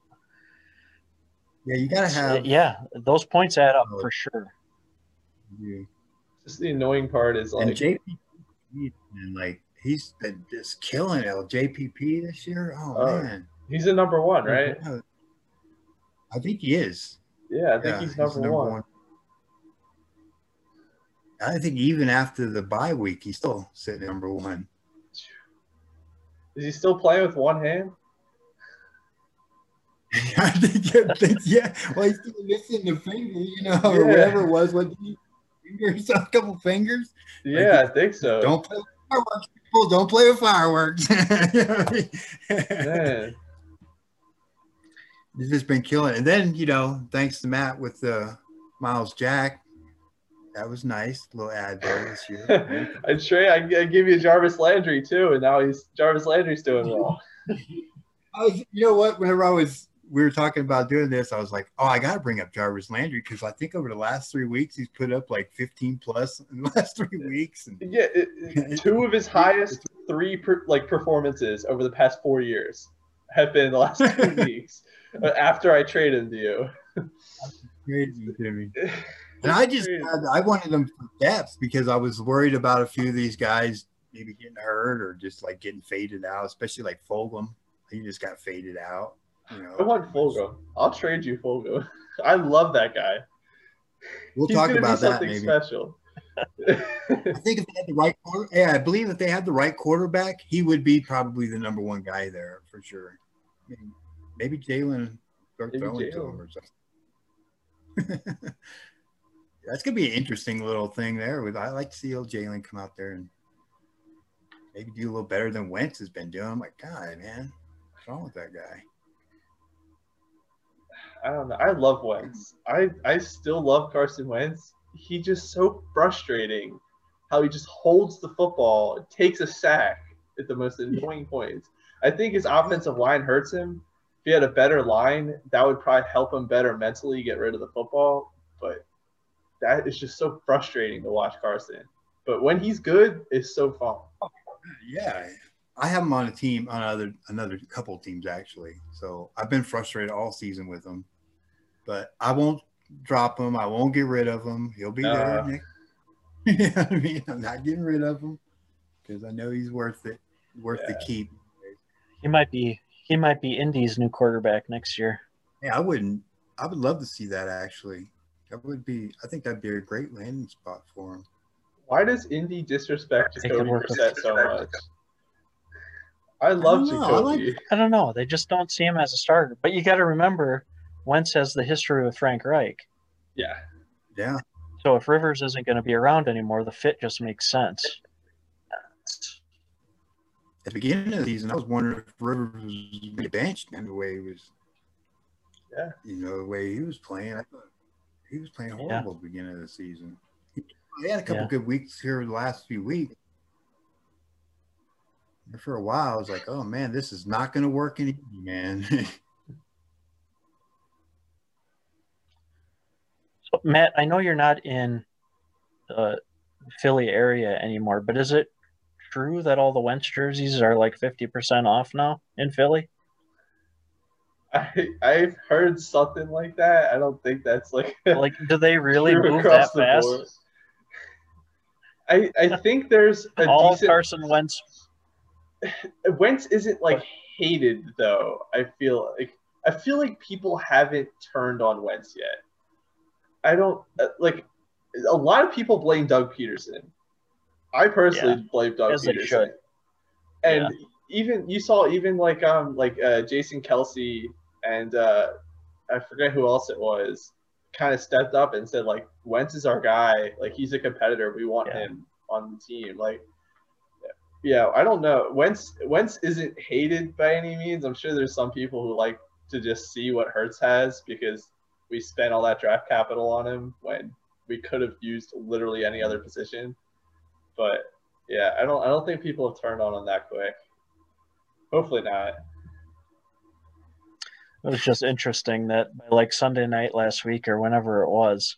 yeah. You gotta uh, have. yeah, those points add up Oh. for sure. you- Just the annoying part is like and JPP, and like he's been just killing it. JPP this year. Oh, Oh, man, he's a number one, right? I think he is. Yeah, I think Yeah, he's the number, one. I think even after the bye week, he's still sitting number one. Is he still playing with one hand? I think, I think- yeah. Well, he's still missing the finger, you know, or whatever it was. What he fingers? A couple fingers. Yeah, I think so. Don't play with fireworks, people. Don't play with fireworks. Man. He's just been killing. it. And then, you know, thanks to Matt with the Myles Jack, that was nice. little ad there this year. I Trey, I, I give you Jarvis Landry too, and now he's Jarvis Landry's doing well. I was, you know what? Whenever I was, we were talking about doing this, I was like, oh, I got to bring up Jarvis Landry because I think over the last three weeks, he's put up like 15 plus in the last three weeks. And Yeah, it, it- two of his highest three per, like performances over the past four years have been the last two weeks. uh, After I traded to you, crazy to me. And I just, I wanted them for depth because I was worried about a few of these guys maybe getting hurt or just like getting faded out, especially like Fulgham. He just got faded out. You know, I want Fulgo. I'll trade you Fulgo. I love that guy. We'll He's talk about that maybe. special. I think if they had the right quarter, yeah, I believe if they had the right quarterback, he would be probably the number one guy there for sure. I mean, maybe Jalen start Maybe throwing to him or something. That's gonna be an interesting little thing there. With I like to see old Jalen come out there and maybe do a little better than Wentz has been doing. I'm like, God, man, what's wrong with that guy? I don't know. I love Wentz. I I still love Carson Wentz. He just so frustrating how he just holds the football, takes a sack at the most annoying points. I think his offensive line hurts him. If he had a better line, that would probably help him better mentally get rid of the football. But that is just so frustrating to watch Carson. But when he's good, it's so fun. Yeah, I have him on a team on other another couple teams actually. So I've been frustrated all season with him, but I won't drop him. I won't get rid of him. He'll be there. Uh. Next. you know I mean? I'm not getting rid of him because I know he's worth it, worth the keep. He might be he might be Indy's new quarterback next year. Yeah, I wouldn't. I would love to see that actually. That would be. I think that'd be a great landing spot for him. Why does Indy disrespect They Jacoby Brissett so much? I love don't know. I like- I don't know. They just don't see him as a starter. But you got to remember, Wentz has the history with Frank Reich. Yeah. Yeah, So if Rivers isn't going to be around anymore, the fit just makes sense. at the beginning of the season, I was wondering if Rivers was gonna be benched and the way he was. Yeah. You know the way he was playing. I thought he was playing Yeah. horrible at the beginning of the season. He, he had a couple Yeah. good weeks here the last few weeks. And for a while, I was like, "Oh man, this is not going to work anymore, man." Matt, I know you're not in the Philly area anymore, but is it true that all the Wentz jerseys are like 50% off now in Philly? I I've heard something like that. I don't think that's like Like, do they really move that fast? board. I I think there's a All decent Carson Wentz. Wentz isn't like hated though. I feel like I feel like people haven't turned on Wentz yet. I don't uh, like a lot of people blame Doug Pederson. I personally blame Doug as Pederson. And even you saw even like um like uh, Jason Kelce and uh, I forget who else it was kind of stepped up and said like Wentz is our guy. Like he's a competitor. We want Yeah. him on the team. Like yeah, I don't know. Wentz Wentz isn't hated by any means. I'm sure there's some people who like to just see what Hurts has because we spent all that draft capital on him when we could have used literally any other position. But yeah, I don't I don't think people have turned on him that quick. Hopefully not. It was just interesting that by like Sunday night last week or whenever it was,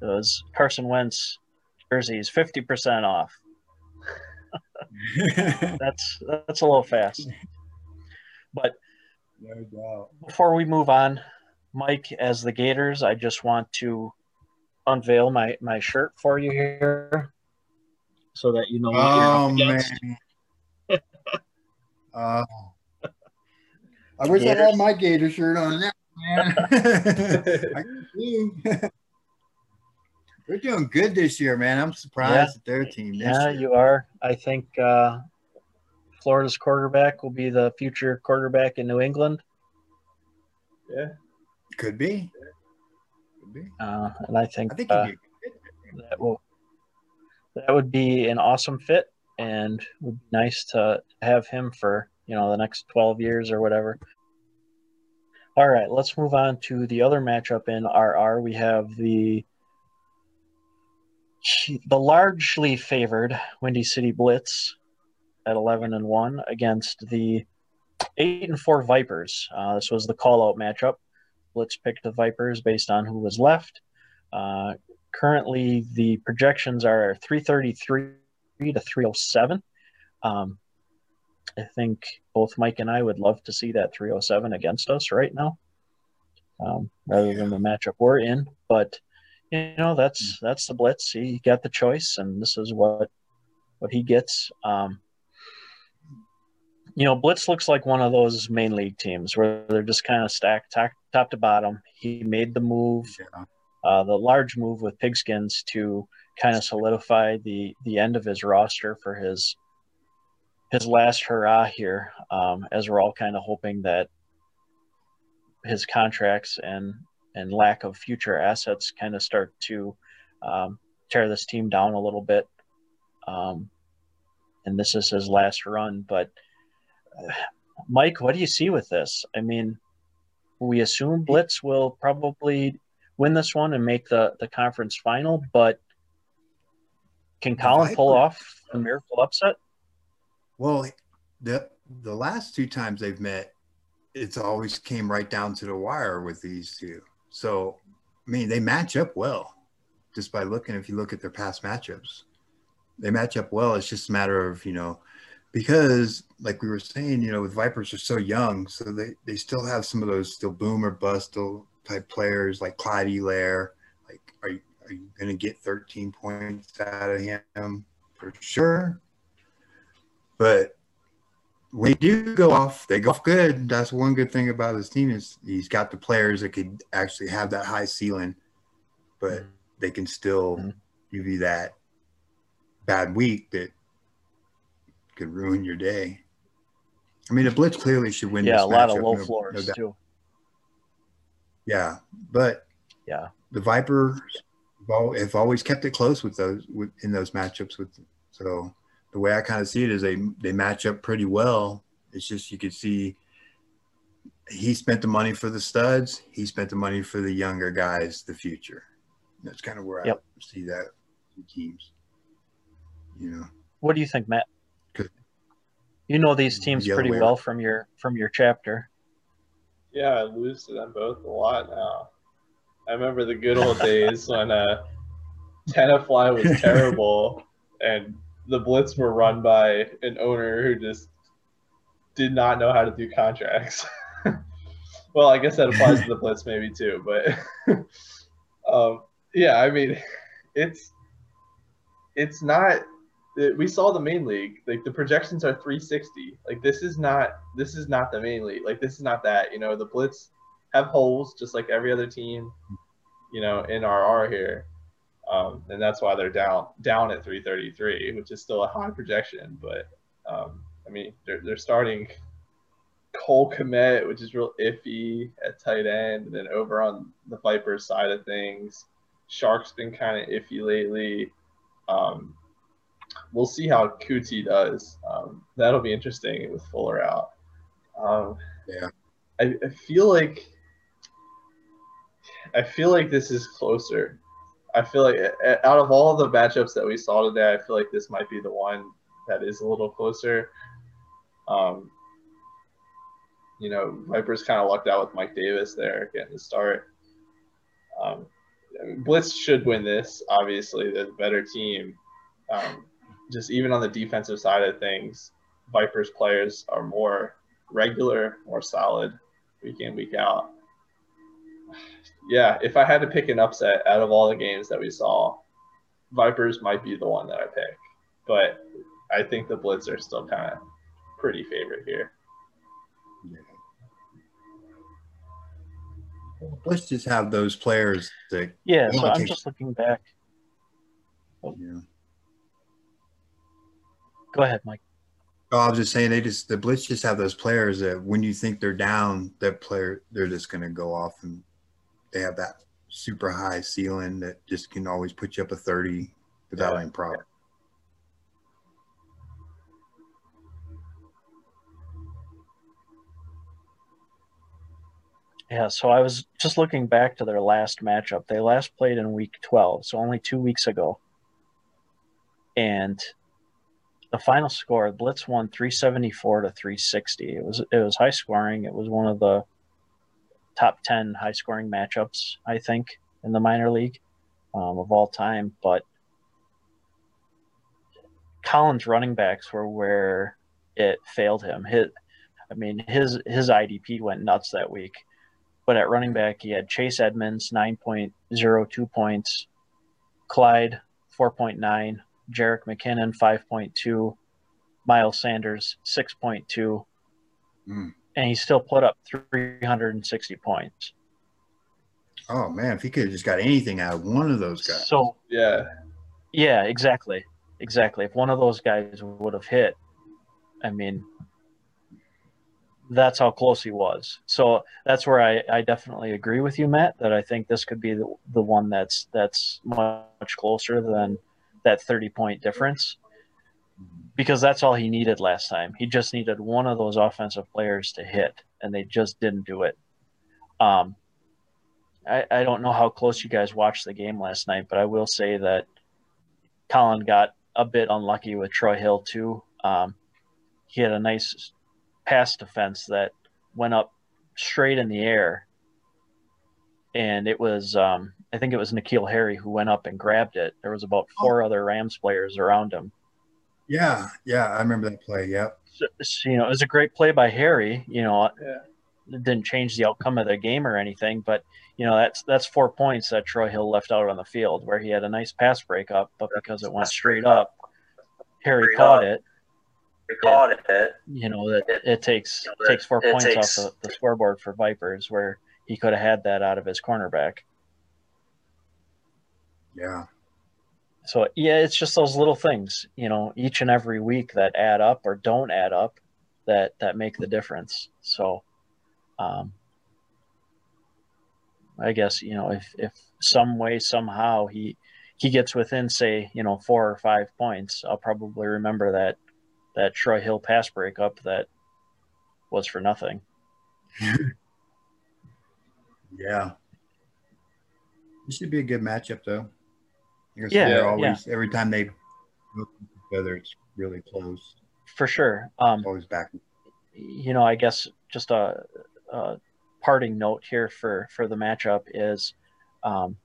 it was Carson Wentz jerseys 50% off. That's that's a little fast. But no doubt. before we move on, Mike, as the Gators, I just want to unveil my, my shirt for you here so that you know what you're Oh man. against. Uh, I wish I had my Gator shirt on now, man. I do. They're doing good this year, man. I'm surprised at their team. This Yeah, year. you are. I think uh, Florida's quarterback will be the future quarterback in New England. Yeah. Could be. Could be. Uh, and I think, I think uh, that will that would be an awesome fit and would be nice to have him for you know the next 12 years or whatever. All right let's move on to the other matchup in rr we have the the largely favored windy city blitz at 11 and 1 against the 8 and 4 vipers. Uh, this was the call out matchup blitz picked the vipers based on who was left. Uh, currently the projections are 333 to 307 um, i think both mike and i would love to see that 307 against us right now um, rather than the matchup we're in. But you know that's that's the blitz. He got the choice and this is what what he gets. Um, you know blitz looks like one of those main league teams where they're just kind of stacked top, top to bottom he made the move Yeah. uh, the large move with Pigskins to kind of solidify the the end of his roster for his his last hurrah here, um, as we're all kind of hoping that his contracts and and lack of future assets kind of start to um, tear this team down a little bit. Um, and this is his last run, but Mike, what do you see with this? I mean, we assume Blitz will probably win this one and make the, the conference final, but can Colin pull off a miracle upset? Well, the the last two times they've met, it's always came right down to the wire with these two. So, I mean, they match up well just by looking. If you look at their past matchups, they match up well. It's just a matter of you know, because like we were saying, you know, with Vipers are so young, so they they still have some of those still boom or bust still type players like Clyde Helaire. Like, are you are you going to get 13 points out of him for sure? But when they do go off, they go off good. That's one good thing about his team is he's got the players that could actually have that high ceiling, but they can still Mhm. give you that bad week that could ruin your day. I mean, a Blitz clearly should win. Yeah, a lot of low no- no floors doubt. too. Yeah, but Yeah. the Vipers have always kept it close with those with, in those matchups. With so the way I kind of see it is they they match up pretty well. It's just you could see he spent the money for the studs. He spent the money for the younger guys, the future. That's kind of where Yep. I see that teams. You know, What do you think, Matt? Good. You know these teams The pretty way well from your from your chapter. Yeah, I lose to them both a lot now. I remember the good old days when uh, Tenafly was terrible, and the Blitz were run by an owner who just did not know how to do contracts. well, I guess that applies to the Blitz maybe too, but um, yeah, I mean, it's it's not. We saw the main league. Like the projections are 360. Like this is not this is not the main league. Like this is not that. You know, the Blitz have holes just like every other team. You know, in RR here. Um, and that's why they're down down at 333, which is still a high projection. But um, I mean, they're they're starting Cole Kmet, which is real iffy at tight end, and then over on the Vipers side of things, Shark's been kind of iffy lately. Um, we'll see how Coutee does. Um, that'll be interesting with Fuller out. Um, Yeah. I, I feel like I feel like this is closer. I feel like out of all the matchups that we saw today, I feel like this might be the one that is a little closer. Um, you know, Vipers kind of lucked out with Mike Davis there getting the start. Um, Blitz should win this. Obviously, they're the better team. Um, just even on the defensive side of things, Vipers players are more regular, more solid, week in, week out. Yeah, if I had to pick an upset out of all the games that we saw, Vipers might be the one that I pick. But I think the Blitz are still kind of pretty favorite here. Yeah. Well, Let's just have those players that Yeah, so I'm just looking back. you know. Go ahead, Mike. Oh, I was just saying they just the Blitz just have those players that when you think they're down, that player they're just gonna go off and they have that super high ceiling that just can always put you up a 30 without Yeah. any problem. Yeah, so I was just looking back to their last matchup. They last played in week 12, so only two weeks ago. And the final score, Blitz won 374 to 360. It was it was high scoring. It was one of the top 10 high scoring matchups, I think, in the minor league um, of all time. But Collins' running backs were where it failed him. His, I mean, his his IDP went nuts that week. But at running back, he had Chase Edmonds, 9.02 points, Clyde, 4.9, Jerick McKinnon, 5.2, Miles Sanders, 6.2, Mm. and he still put up 360 points. Oh man, if he could have just got anything out of one of those guys. So, Yeah, yeah, exactly. Exactly. If one of those guys would have hit, I mean, that's how close he was. So that's where I, I definitely agree with you, Matt, that I think this could be the, the one that's that's much closer than that 30 point difference because that's all he needed last time. He just needed one of those offensive players to hit, and they just didn't do it. Um, I, I don't know how close you guys watched the game last night, but I will say that Colin got a bit unlucky with Troy Hill too. Um, he had a nice pass defense that went up straight in the air, and it was um, I think it was N'Keal Harry who went up and grabbed it. There was about oh. four other Rams players around him. Yeah, yeah, I remember that play. Yep. So, so, you know, it was a great play by Harry. You know, yeah, it didn't change the outcome of the game or anything, but you know that's that's four points that Troy Hill left out on the field where he had a nice pass breakup, but because it went straight up, Harry Straight caught up. it. We caught it. You know that it takes You know, that takes four points takes- off the, the scoreboard for Vipers where he could have had that out of his cornerback. Yeah. So yeah, it's just those little things, you know, each and every week that add up or don't add up that that make the difference. So um I guess, you know, if if some way somehow he he gets within say, you know, four or five points, I'll probably remember that that Troy Hill pass breakup that was for nothing. Yeah. This should be a good matchup, though. Yeah, they're yeah. every time they look together, it's really close. For sure. Um Always back. you know, I guess just a, a parting note here for for the matchup is, um,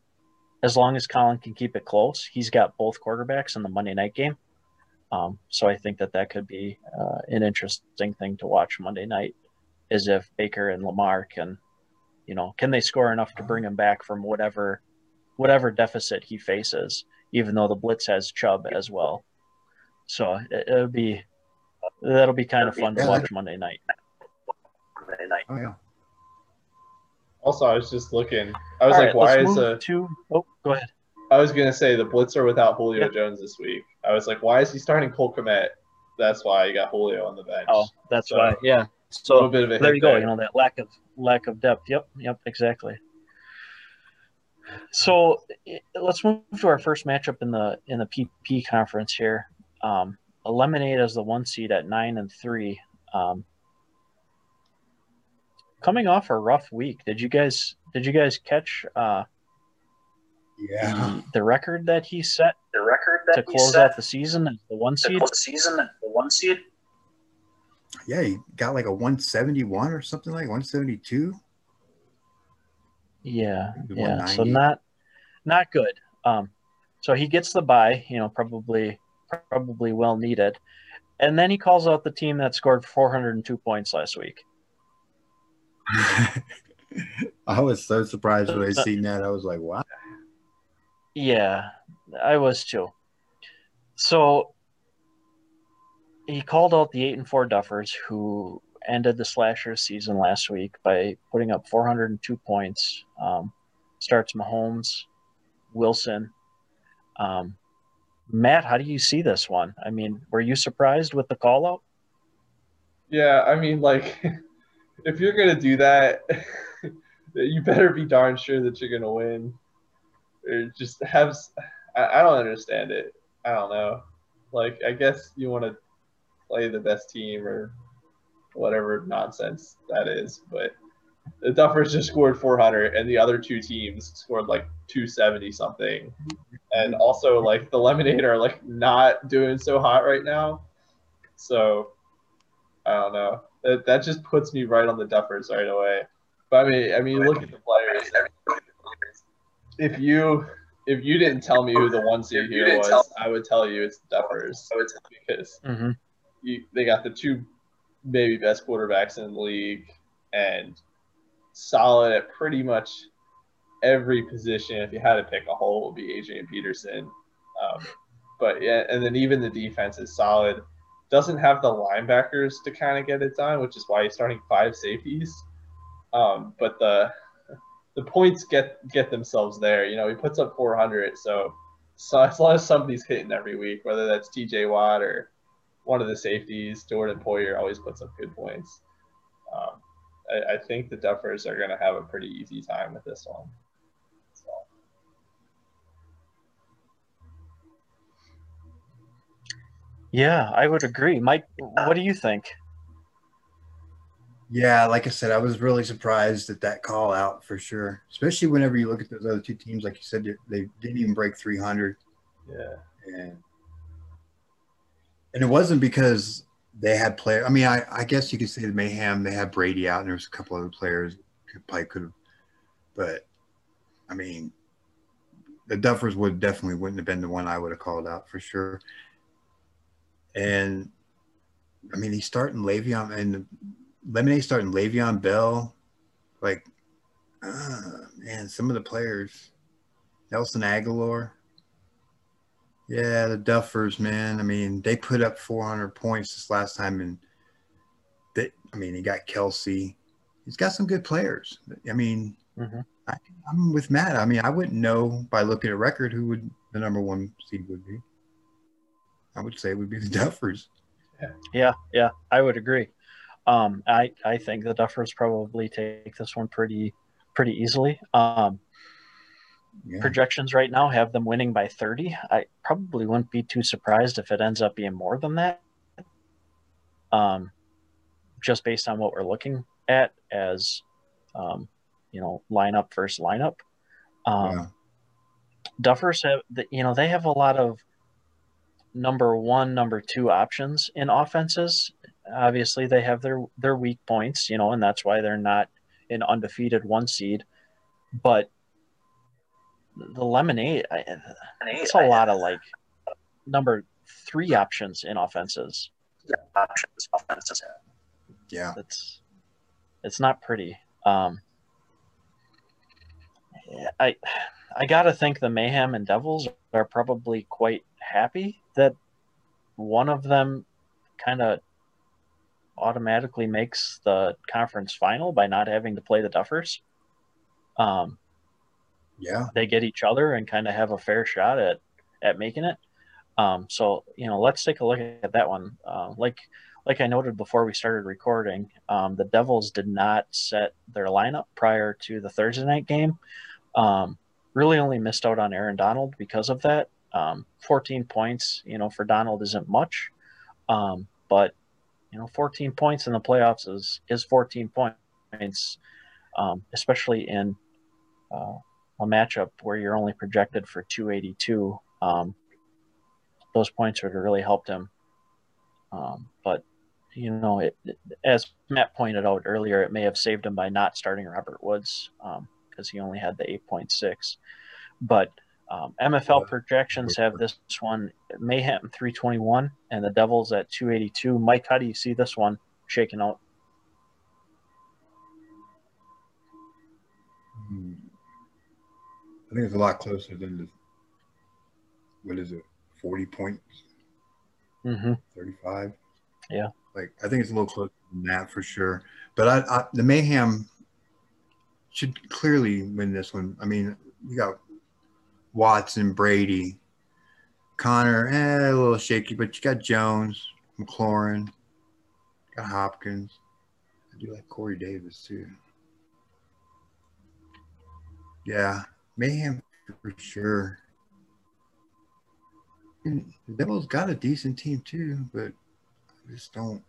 as long as Colin can keep it close, he's got both quarterbacks in the Monday night game. Um, so I think that that could be uh, an interesting thing to watch Monday night, is if Baker and Lamar can, you know, can they score enough to bring him back from whatever, whatever deficit he faces, even though the blitz has Chubb as well. So it, it'll be, that'll be kind of fun to watch Monday night. Monday night. Oh yeah. Also, I was just looking. I was All like, right, why let's is move a? to? Oh, go ahead. I was gonna say the blitzer without Julio Yeah. Jones this week. I was like, why is he starting Cole Kmet? That's why you got Julio on the bench. Oh, that's So- why. Yeah. a little So bit of a there you go. there. You know that lack of lack of depth. Yep. Yep. Exactly. So let's move to our first matchup in the in the PP conference here. Um, Lemonade as the one seed at nine and three. Um, coming off a rough week. Did you guys did you guys catch uh, Yeah. the, the record that he set The record that to close out the season as the one seed? the season, the one seed. Yeah, he got like a 171 or something like 172. Yeah, yeah. So not not good. Um, so he gets the buy, you know, probably probably well needed, and then he calls out the team that scored 402 points last week. I was so surprised when I seen that. I was like, wow. Yeah, I was too. So he called out the eight and four Duffers who ended the slasher season last week by putting up 402 points. Um, starts Mahomes, Wilson. Um, Matt, how do you see this one? I mean, were you surprised with the call out? Yeah, I mean, like, if you're gonna do that, you better be darn sure that you're gonna win. Or just have. I don't understand it. I don't know. Like, I guess you want to play the best team or whatever nonsense that is, but the Duffers just scored 400, and the other two teams scored like 270 something. And also, like, the Lemonade are like not doing so hot right now. So I don't know. That that just puts me right on the Duffers right away. But I mean, I mean, look at the players. If you if you didn't tell me who the one seed here was, tell- I would tell you it's the Duffers. I would tell you because Mm-hmm. you, they got the two maybe best quarterbacks in the league and solid at pretty much every position. If you had to pick a hole, it would be Adrian Peterson. Um, but yeah, and then even the defense is solid. Doesn't have the linebackers to kind of get it done, which is why he's starting five safeties. Um, but the the points get get themselves there. You know, he puts up 400, so so as long as somebody's hitting every week, whether that's T.J. Watt or one of the safeties, Jordan Poyer always puts up good points. Um, I, I think the Duffers are going to have a pretty easy time with this one. So, Yeah, I would agree. Mike, what do you think? Yeah, like I said, I was really surprised at that call out for sure. Especially whenever you look at those other two teams, like you said, they- they didn't even break 300, yeah. and and it wasn't because they had player. I mean, I, I guess you could say the mayhem. They had Brady out, and there was a couple other players probably could have, but I mean, the Duffers would definitely wouldn't have been the one I would have called out for sure. And I mean, he's starting Le'Veon and Lemonade starting Le'Veon Bell. Like, uh, man, some of the players, Nelson Agholor. Yeah, the Duffers, man. I mean, they put up 400 points this last time, and they, I mean, he got Kelce. He's got some good players. I mean, Mhm. I, I'm with Matt. I mean, I wouldn't know by looking at record who would the number one seed would be. I would say it would be the Duffers. Yeah, yeah, I would agree. Um, I I think the Duffers probably take this one pretty pretty easily. Um, Yeah. projections right now have them winning by 30. I probably wouldn't be too surprised if it ends up being more than that. Um, just based on what we're looking at as, um, you know, lineup versus lineup. Um, Yeah. Duffers have, the, you know, they have a lot of number one, number two options in offenses. Obviously, they have their their weak points, you know, and that's why they're not an undefeated one seed. But the lemonade, I, it's a lot of like number three options in offenses. Options, offenses. Yeah. It's it's not pretty. Um, I I gotta think the Mayhem and Devils are probably quite happy that one of them kind of automatically makes the conference final by not having to play the Duffers. Um, Yeah. they get each other and kind of have a fair shot at at making it. Um, so you know, let's take a look at that one. Uh, like like I noted before we started recording, um, the Devils did not set their lineup prior to the Thursday night game. Um, really only missed out on Aaron Donald because of that. Um, 14 points, you know, for Donald isn't much, um, but you know, 14 points in the playoffs is is 14 points, um, especially in uh, a matchup where you're only projected for 282. Um, those points would have really helped him. Um, but you know, it, it- as Matt pointed out earlier, it may have saved him by not starting Robert Woods because he only had the 8.6. But um, MFL projections have this one Mayhem 321 and the Devils at 282. Mike, how do you see this one shaking out? I think it's a lot closer than the, what is it, 40 points, Mm-hmm. 35? Yeah. Like, I think it's a little closer than that for sure. But I, I the Mayhem should clearly win this one. I mean, you got Watson, Brady, Connor, eh, a little shaky, but you got Jones, McLaurin, got Hopkins. I do like Corey Davis too. Yeah, Mayhem for sure. And the Devils got a decent team too, but I just don't.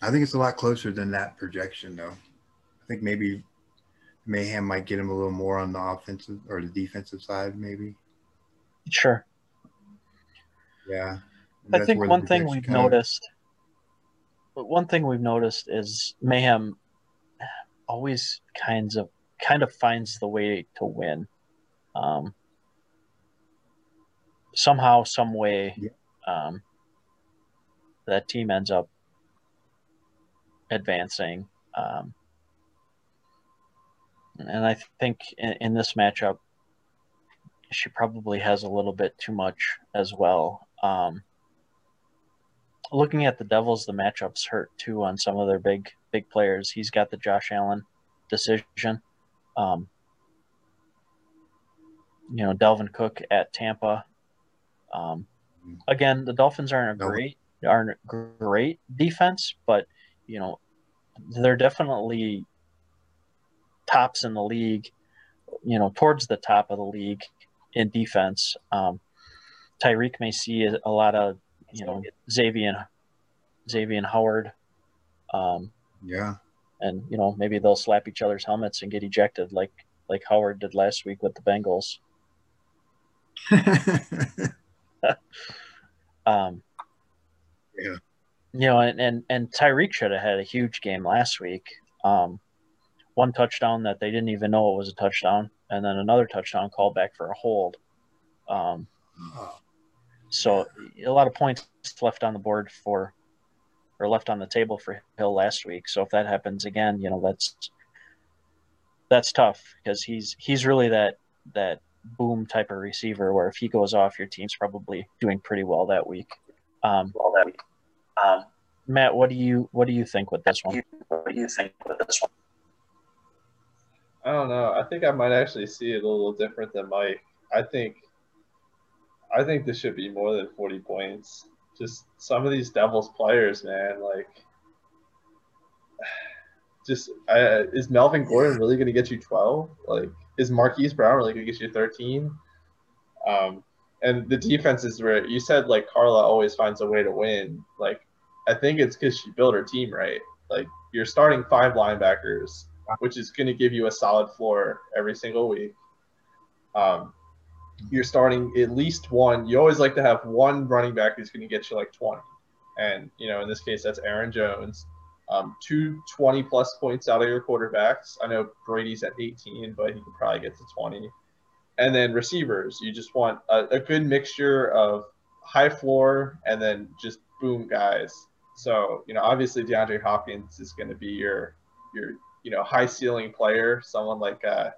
I think it's a lot closer than that projection, though. I think maybe Mayhem might get him a little more on the offensive or the defensive side, maybe. Sure. Yeah. I think one thing we've noticed, but one thing we've noticed is Mayhem always kinds of kind of finds the way to win. Um, somehow, some way, Yeah. um, that team ends up advancing. Um, and I think in, in this matchup, she probably has a little bit too much as well. Um, looking at the Devils, the matchups hurt too on some of their big big players. He's got the Josh Allen decision. Um, you know, Dalvin Cook at Tampa. Um, again, the Dolphins aren't a great aren't great defense, but you know, they're definitely tops in the league. You know, towards the top of the league in defense. Um, Tyreek may see a lot of you know Xavier and Xavier and Howard, um, Yeah. and you know maybe they'll slap each other's helmets and get ejected like like Howard did last week with the Bengals. Um, Yeah. You know, and and, and Tyreek should have had a huge game last week. Um, one touchdown that they didn't even know it was a touchdown, and then another touchdown called back for a hold. Um, so a lot of points left on the board for, or left on the table for Hill last week. So if that happens again, you know that's that's tough because he's he's really that that boom type of receiver where if he goes off, your team's probably doing pretty well that week. Um, All that. Um, Matt, what do you what do you think with this one? what do you think with this one? I don't know. I think I might actually see it a little different than Mike. I think I think this should be more than 40 points. Just some of these Devils players, man, like just is Melvin Gordon really going to get you 12? Like is Marquise Brown really going to get you 13? Um and the defense is where you said like Carla always finds a way to win. Like I think it's cuz she built her team right. Like you're starting five linebackers which is going to give you a solid floor every single week. Um, you're starting at least one. You always like to have one running back who's going to get you like 20. And, you know, in this case, that's Aaron Jones. Um, two 20 plus points out of your quarterbacks. I know Brady's at 18, but he could probably get to 20. and then receivers. You just want a, a good mixture of high floor and then just boom guys. So you know, obviously DeAndre Hopkins is going to be your your you know high ceiling player. Someone like uh,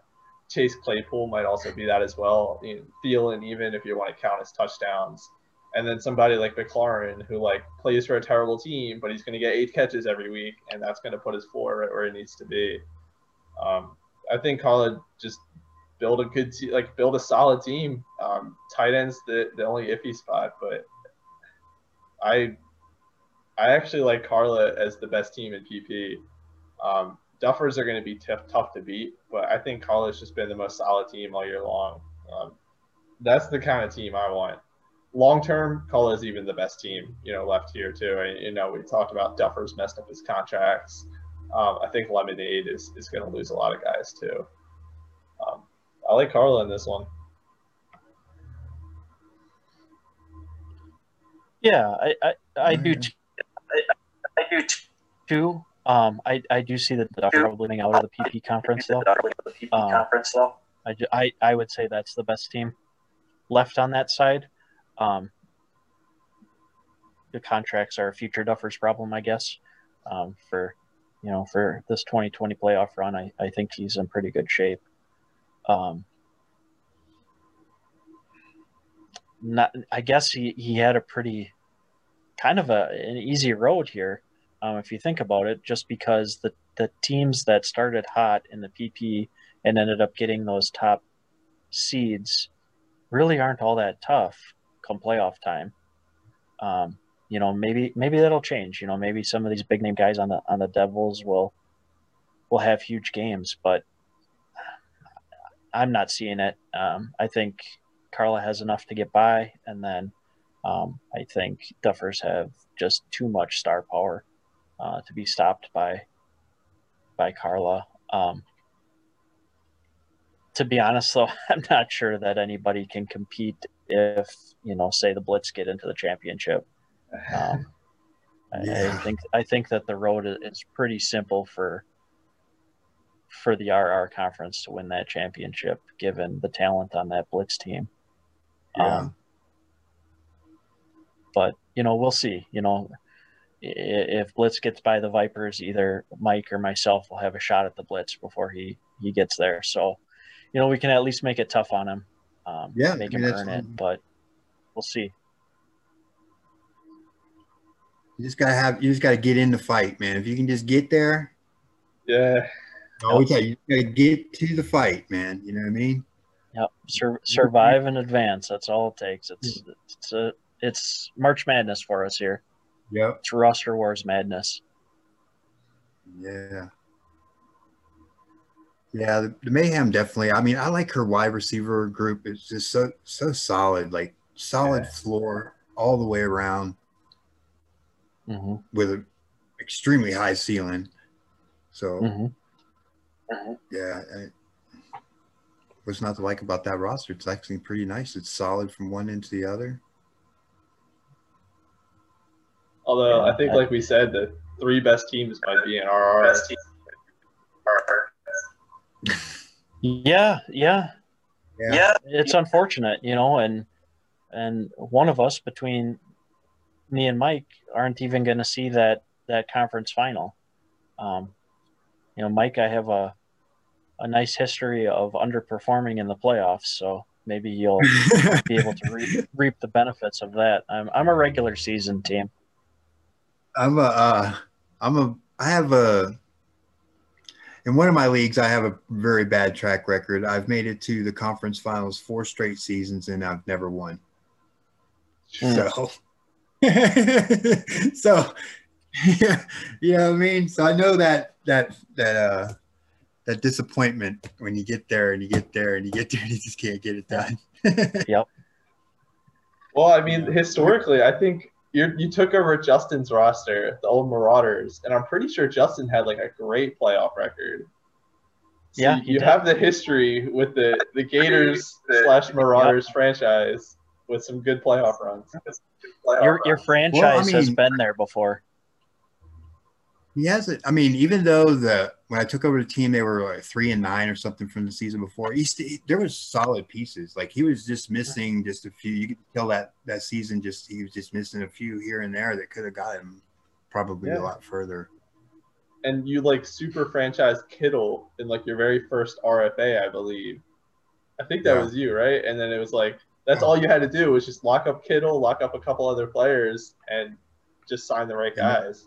Chase Claypool might also be that as well. You know, Thielen, even if you want to count his touchdowns, and then somebody like McLaurin who like plays for a terrible team, but he's going to get eight catches every week, and that's going to put his floor right where it needs to be. Um, I think Carla just build a good te- like build a solid team. Um, tight ends the the only iffy spot, but I I actually like Carla as the best team in PP. Um, Duffers are going to be tough, tough to beat, but I think Carla's just been the most solid team all year long. Um, that's the kind of team I want. Long term, College is even the best team, you know, left here too. And, you know, we talked about Duffers messed up his contracts. Um, I think Lemonade is, is going to lose a lot of guys too. Um, I like Carla in this one. Yeah, I I, I do Yeah. t- I, I do t- too. Um, I, I do see that they're probably getting out of the PP conference though. Um. I, I, I would say that's the best team left on that side. Um, the contracts are a future Duffers problem, I guess. Um, for you know, for this 2020 playoff run, I, I think he's in pretty good shape. Um, not, I guess he, he had a pretty kind of a an easy road here, um, if you think about it, just because the the teams that started hot in the PP and ended up getting those top seeds really aren't all that tough come playoff time. Um, you know, maybe maybe that'll change. You know, maybe some of these big name guys on the on the Devils will will have huge games, but I'm not seeing it. Um, I think Carla has enough to get by, and then um, I think Duffers have just too much star power uh, to be stopped by by Carla. Um, to be honest, though, I'm not sure that anybody can compete if you know, say the Blitz get into the championship. Um, I, I think I think that the road is- pretty simple for for the RR conference to win that championship, given the talent on that Blitz team. Yeah. Um, but you know, we'll see. You know, if Blitz gets by the Vipers, either Mike or myself will have a shot at the Blitz before he he gets there. So, you know, we can at least make it tough on him. Um, Yeah, make I mean, him earn fine. it. But we'll see. You just gotta have. You just gotta get in the fight, man. If you can just get there, Yeah. I always tell you, you gotta get to the fight, man. You know what I mean? Yep. Sur- survive and advance. That's all it takes. It's it's a it's March Madness for us here. Yep. It's roster wars madness. Yeah. Yeah, the, the mayhem definitely. I mean, I like her wide receiver group. It's just so so solid, like solid Yeah. floor all the way around hmm with an extremely high ceiling. So hmm yeah, I, what's not to like about that roster? It's actually pretty nice. It's solid from one end to the other. Although Yeah, I think, I- like we said, the three best teams might be in RR. Best team. Yeah, yeah. Yeah. Yeah. It's unfortunate, you know, and and one of us between me and Mike aren't even going to see that that conference final. Um, you know, Mike, I have a a nice history of underperforming in the playoffs, so maybe you'll be able to reap, reap the benefits of that. I'm I'm a regular season team. I'm a, uh, I'm a, I have a, in one of my leagues, I have a very bad track record. I've made it to the conference finals four straight seasons and I've never won. Hmm. So, so, yeah, you know what I mean? So I know that, that, that, uh, that disappointment when you get there and you get there and you get there and you just can't get it done. Yep. Well, I mean, historically, I think you you took over Justin's roster, the old Marauders, and I'm pretty sure Justin had like a great playoff record. So Yeah, you, did. have the history with the the Gators slash Marauders franchise with some good playoff runs. Your your franchise has mean- been there before. He hasn't. I mean, even though the when I took over the team, they were like three and nine or something from the season before. He st- there was solid pieces. Like he was just missing just a few. You could tell that that season just he was just missing a few here and there that could have got him probably Yeah. a lot further. And you like super franchise Kittle in like your very first RFA, I believe. I think that Yeah. was you, right? And then it was like that's all you had to do was just lock up Kittle, lock up a couple other players, and just sign the right guys.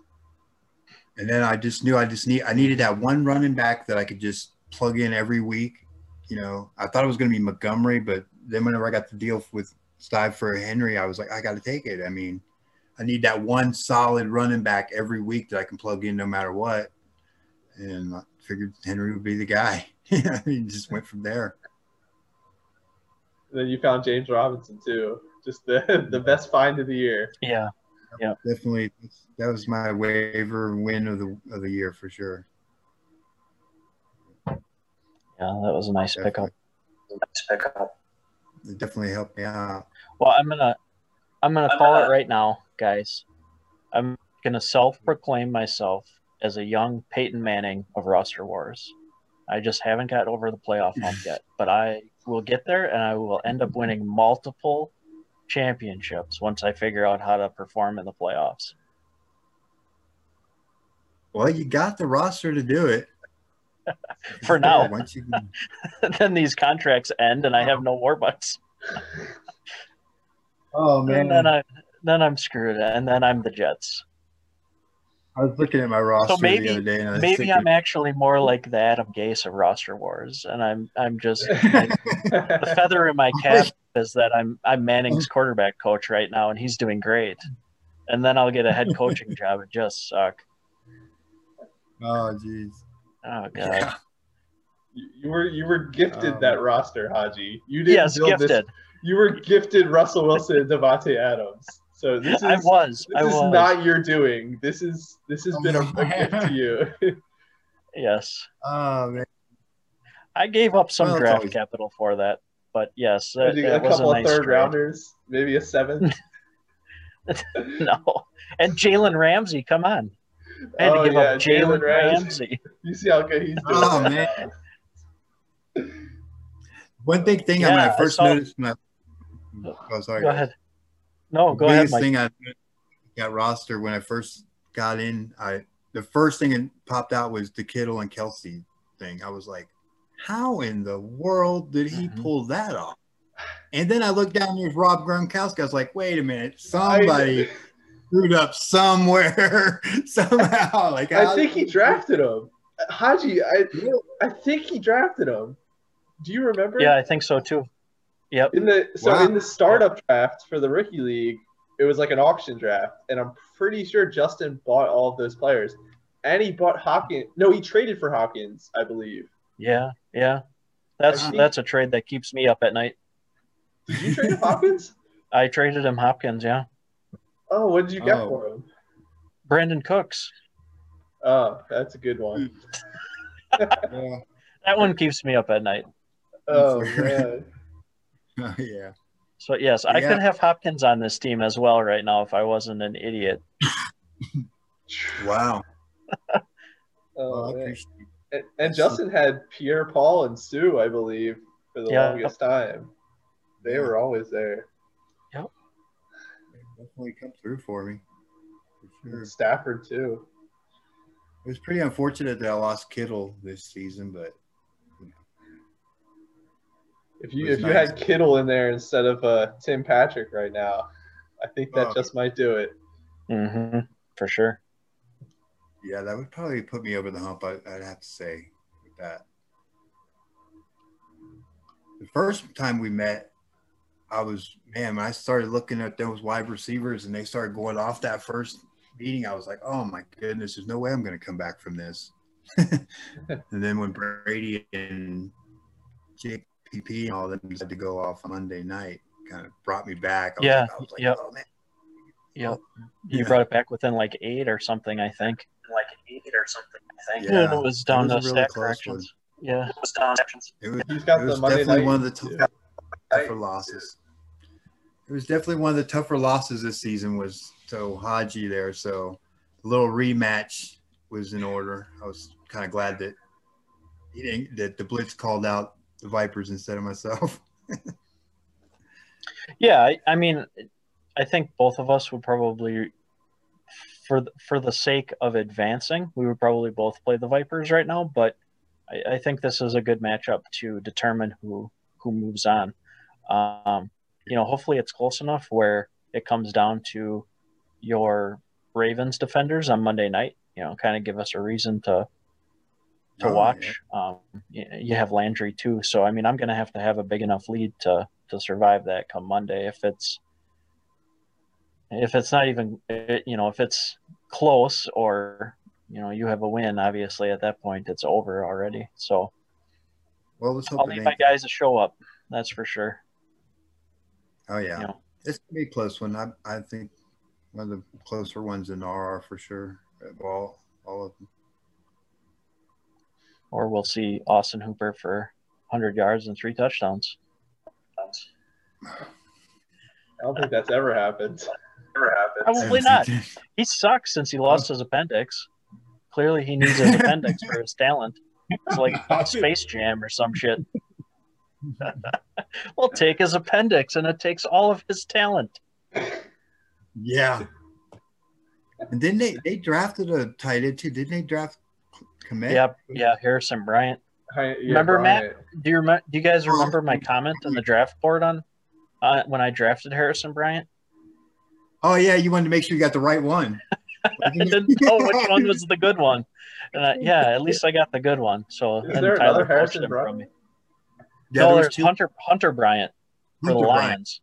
And then I just knew I just need I needed that one running back that I could just plug in every week. You know, I thought it was going to be Montgomery, but then whenever I got the deal with Stive for Henry, I was like, I got to take it. I mean, I need that one solid running back every week that I can plug in no matter what. And I figured Henry would be the guy. I mean, just went from there. And then you found James Robinson too, just the the best find of the year. Yeah. Yeah, definitely, that was my waiver win of the of the year for sure. Yeah, that was a nice pickup. Nice pickup. It definitely helped me out. Well, I'm gonna I'm gonna I'm call gonna- it right now, guys. I'm gonna self-proclaim myself as a young Peyton Manning of roster wars. I just haven't got over the playoff hump yet, but I will get there, and I will end up winning multiple championships once I figure out how to perform in the playoffs. Well, you got the roster to do it. For now. Once you then these contracts end, and I have no war bucks. Oh man. And then I then I'm screwed, and then I'm the Jets. I was looking at my roster maybe- the other day, and I was Maybe thinking, I'm actually more like the Adam Gase of roster wars, and I'm I'm just the feather in my cap is that I'm I'm Manning's quarterback coach right now, and he's doing great. And then I'll get a head coaching job. It just suck. oh, jeez. Oh god. Yeah. You you were you were gifted Um, that roster, Haji. You didn't Yes, build gifted. this. You were gifted Russell Wilson and Davante Adams. So this is I was. this I is was. not your doing. This is this has Oh, been a, a gift to you. Yes, Oh man. I gave up some Well, draft always- capital for that, but yes, that, You got that a was a couple nice of third trade. rounders, maybe a seventh. No, and Jalen Ramsey, come on. I had Oh, to give yeah, up Jalen Jalen Ramsey. Ramsey. You see how good he's doing. Oh man. One big thing when Yeah, I I first saw- noticed my oh sorry. Go ahead. No, The go ahead, biggest Mike. thing I got roster when I first got in, I the first thing that popped out was the Kittle and Kelce thing. I was like, how in the world did he Mhm. pull that off? And then I looked down there's Rob Gronkowski. I was like, wait a minute, somebody screwed up somewhere somehow. Like I how think he drafted him. Haji, I I think he drafted him. Do you remember? Yeah, I think so too. Yep. In the so Wow. in the startup draft for the rookie league, it was like an auction draft, and I'm pretty sure Justin bought all of those players, and he bought Hopkins. No, he traded for Hopkins, I believe. Yeah, yeah. That's think- that's a trade that keeps me up at night. Did you trade Hopkins? I traded him Hopkins, yeah. Oh, what did you get Oh. for him? Brandin Cooks. Oh, that's a good one. Yeah. That one keeps me up at night. Oh Fair. man. Yeah. So yes, I Yeah. could have Hopkins on this team as well right now if I wasn't an idiot. Wow. Oh, well, Oh, man. And, and Justin had Pierre Paul and Suh, I believe, for the Yeah. longest time. They Yeah. were always there. it. Definitely come through for me. For sure. Stafford too. It was pretty unfortunate that I lost Kittle this season, but If you It was if you had Kittle in there instead of uh, Tim Patrick right now, I think that Oh. just might do it. Mm-hmm. For sure. yeah, that would probably put me over the hump. I, I'd have to say with that. The first time we met, I was man. When I started looking at those wide receivers and they started going off that first meeting, I was like, "Oh my goodness, there's no way I'm going to come back from this." and then when Brady and JPP and all them had to go off Monday night, kind of brought me back. I was Yeah, like, I like, yep. "Oh man." Yep. Oh. You Yeah. brought it back within like eight or something, I think. Like eight or something, I think. Yeah. and it was down It was to a really stack close corrections. Yeah. It was down sections. It was, He's got it was Monday definitely night. one of the too. tough, tougher losses. It was definitely one of the tougher losses this season was so Haji there. So a little rematch was in order. I was kind of glad that he didn't, that the Blitz called out the Vipers instead of myself. Yeah, I, I mean, I think both of us would probably, for the, for the sake of advancing, we would probably both play the Vipers right now. But I, I think this is a good matchup to determine who who moves on. Um, you know, hopefully it's close enough where it comes down to your Ravens defenders on Monday night. You know, kind of give us a reason to to Oh, watch. Um, you, have Landry too, so I mean, I'm going to have to have a big enough lead to to survive that come Monday. If it's if it's not even eh, you know if it's close or you know you have a win, obviously at that point it's over already. So Well, let's hope I'll need my guys to show up. That's for sure. Oh yeah, You know, it's gonna be a close one. I I think one of the closer ones in RR for sure. All all of them. Or we'll see Austin Hooper for 100 yards and three touchdowns. I don't think that's ever happened. Never happened. Probably not. He sucks since he lost his appendix. Clearly, he needs his appendix for his talent. It's like Space Jam or some shit. we'll take his appendix, and it takes all of his talent. Yeah. And then they they drafted a tight end too. Didn't they draft Kmet? Yeah, yeah. Harrison Bryant. Hi- yeah, Remember, Matt? Do you remember? Do you guys remember my comment on the draft board on uh, when I drafted Harrison Bryant? Oh yeah, you wanted to make sure you got the right one. I didn't know which one was the good one. And I, yeah, at least I got the good one. So Is then there Tyler another Harrison Bryant? from me. Yeah, no, there there's two- Hunter Hunter Bryant for the Hunter Bryant. Lions,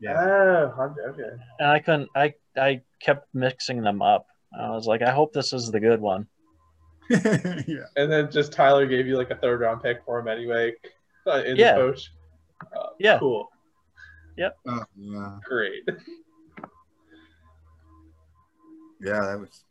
Yeah. Oh, Hunter, okay. and I couldn't. I I kept mixing them up. I was like, I hope this is the good one. yeah. And then just Tyler gave you like a third round pick for him anyway uh, in Yeah. the coach. Uh, Yeah. Cool. Oh, yeah. Great. Yeah, that was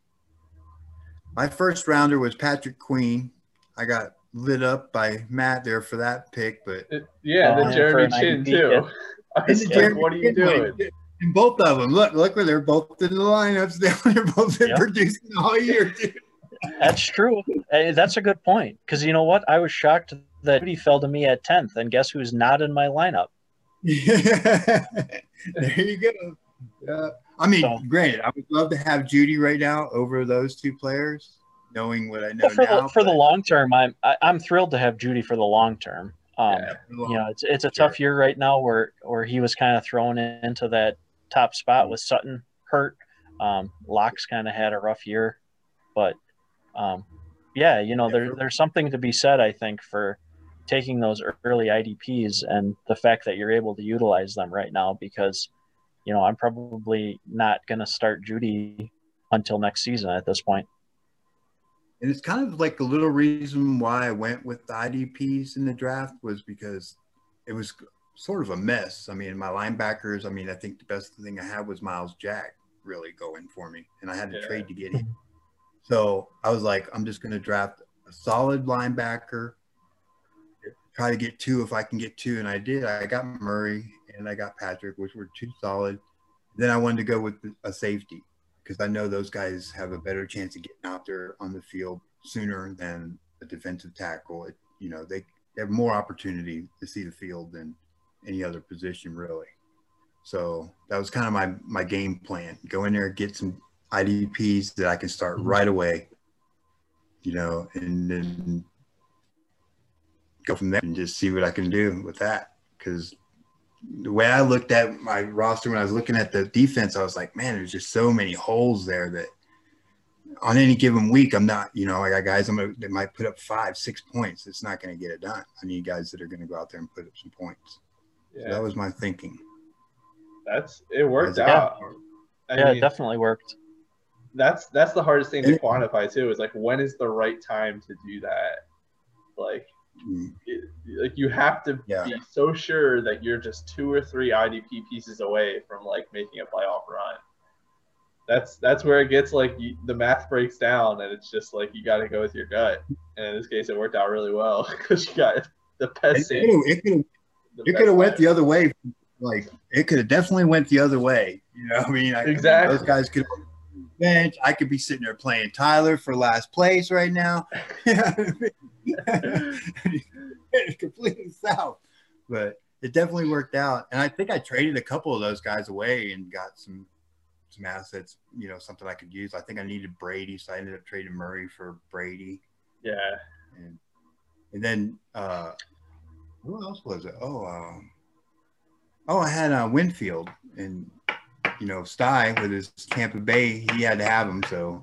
my first rounder was Patrick Queen. I got lit up by Matt there for that pick, but It- yeah, and Oh, Jeremy Chinn too. I was like, Jeremy what are you Chinn doing? went- And both of them, look, look where they're both in the lineups. They're both been Yep. producing all year. Dude. That's true. Eh, That's a good point. Because you know what? I was shocked that Jeudy fell to me at tenth, and guess who's not in my lineup? there you go. I mean, So- granted, I would love to have Jeudy right now over those two players, knowing what I know Well, for now. the for the long term, I'm I, I'm thrilled to have Jeudy for the long term. Um, Yeah. you know, it's it's a Sure. tough year right now where where he was kind of thrown into that top spot with Sutton hurt. Um, Locks kind of had a rough year, but um, yeah, you know, Yeah, there, for- there's something to be said, I think, for taking those early IDPs and the fact that you're able to utilize them right now because, you know, I'm probably not going to start Jeudy until next season at this point. And it's kind of like a little reason why I went with the IDPs in the draft was because it was sort of a mess. I mean, my linebackers, I mean, I think the best thing I had was Myles Jack really going for me, and I had to Yeah. trade to get him. So I was like, I'm just going to draft a solid linebacker, try to get two if I can get two. And I did. I got Murray and I got Patrick, which were two solid. Then I wanted to go with a safety because I know those guys have a better chance of getting out there on the field sooner than a defensive tackle. It, you know, they, they have more opportunity to see the field than any other position, really. So that was kind of my my game plan. Go in there, get some IDPs that I can start mm-hmm. right away, you know, and then go from there and just see what I can do with that. Because the way I looked at my roster when I was looking at the defense, I was like, man, there's just so many holes there that on any given week, I'm not, you know, I got guys I'm gonna, that might put up five, six points. It's not going to get it done. I need guys that are going to go out there and put up some points. So Yeah, that was my thinking. that's it worked Yeah. out. I yeah, mean, it definitely worked. That's that's the hardest thing to quantify too. Is like when is the right time to do that? Like, Mm. it, like you have to Yeah. be so sure that you're just two or three IDP pieces away from like making a playoff run. That's that's where it gets like you, the math breaks down, and it's just like you got to go with your gut. And in this case, it worked out really well because you got the best. have it could've- it could have went the other way. Like it could have definitely went the other way. You know, I mean, I, Exactly. Those guys could bench. I could be sitting there playing Tyler for last place right now. completely south. But it definitely worked out. And I think I traded a couple of those guys away and got some some assets, you know, something I could use. I think I needed Brady, so I ended up trading Murray for Brady. Yeah. And and then uh who else was it? Oh, um, oh, I had uh, Winfield and you know Sty with his Tampa Bay. He had to have him, so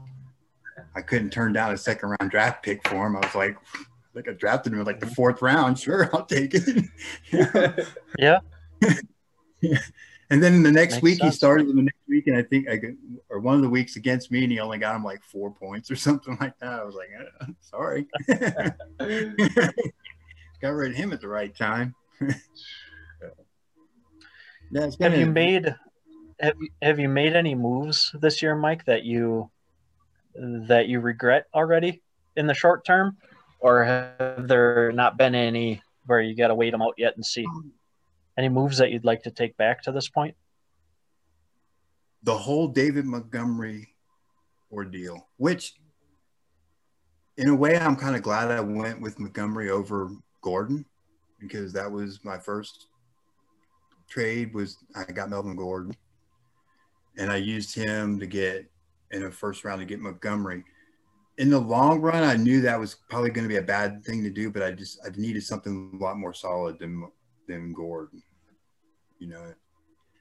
I couldn't turn down a second round draft pick for him. I was like, like I drafted him in like the fourth round. Sure, I'll take it. Yeah. yeah. and then the next Makes week sense. he started in the next week, and I think I could, or one of the weeks against me, and he only got him like four points or something like that. I was like, eh, sorry. got rid of him at the right time. yeah, Have you made have you, have you made any moves this year, Mike, that you that you regret already in the short term, or have there not been any where you got to wait them out yet and see? Any moves that you'd like to take back to this point? the whole David Montgomery ordeal, which in a way I'm kind of glad I went with Montgomery over Gordon because that was my first trade was I got Melvin Gordon and I used him to get in a first round to get Montgomery. In the long run, I knew that was probably going to be a bad thing to do, but I just I needed something a lot more solid than than Gordon, you know.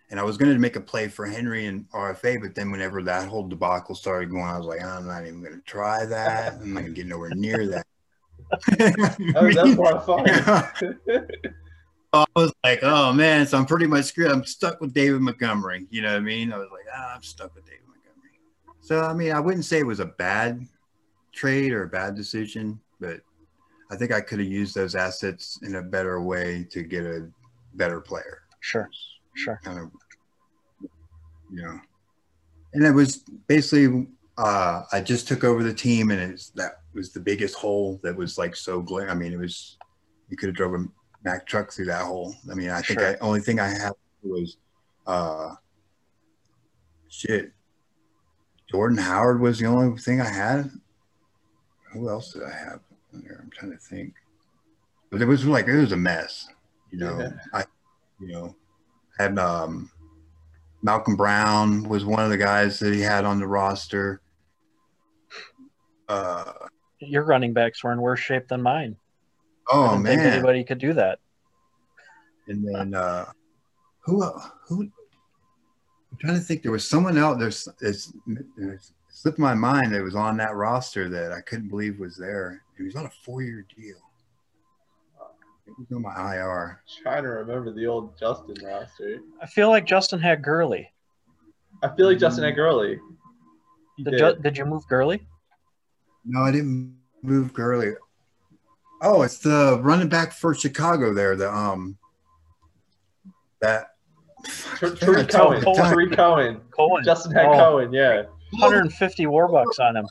And I was going to make a play for Henry and RFA, but then whenever that whole debacle started going, I was like, I'm not even going to try that. I'm not going to get nowhere near that. Oh, that's fun. I was like, oh man, so I'm pretty much screwed. I'm stuck with David Montgomery. You know what I mean? I was like, ah, I'm stuck with David Montgomery. So I mean, I wouldn't say it was a bad trade or a bad decision, but I think I could have used those assets in a better way to get a better player. Sure, sure. Kind of, you know. And it was basically uh, I just took over the team, and it's that was the biggest hole that was like so glaring. I mean, it was you could have drove a Mack truck through that hole. I mean, I think Sure. the only thing I had was uh, shit. Jordan Howard was the only thing I had. Who else did I have? I'm trying to think. But it was like it was a mess. You know, Yeah. I, you know, had um, Malcolm Brown was one of the guys that he had on the roster. Uh, Your running backs were in worse shape than mine. I oh didn't think man! anybody could do that. And then uh, who who? I'm trying to think. There was someone else. There's it's, it's slipped my mind that was on that roster that I couldn't believe was there. He was on a four-year deal. It was on my IR. Trying to remember the old Justin roster. I feel like Justin had Gurley. I feel like Justin had Gurley. Did, did. Ju- did you move Gurley? No, I didn't move Gurley. Oh, it's the running back for Chicago there. The um that Tr- Tarik told Cohen. the. Tarik Cohen. Cohen. Justin had Oh, Cohen. Yeah. 150 warbucks on him.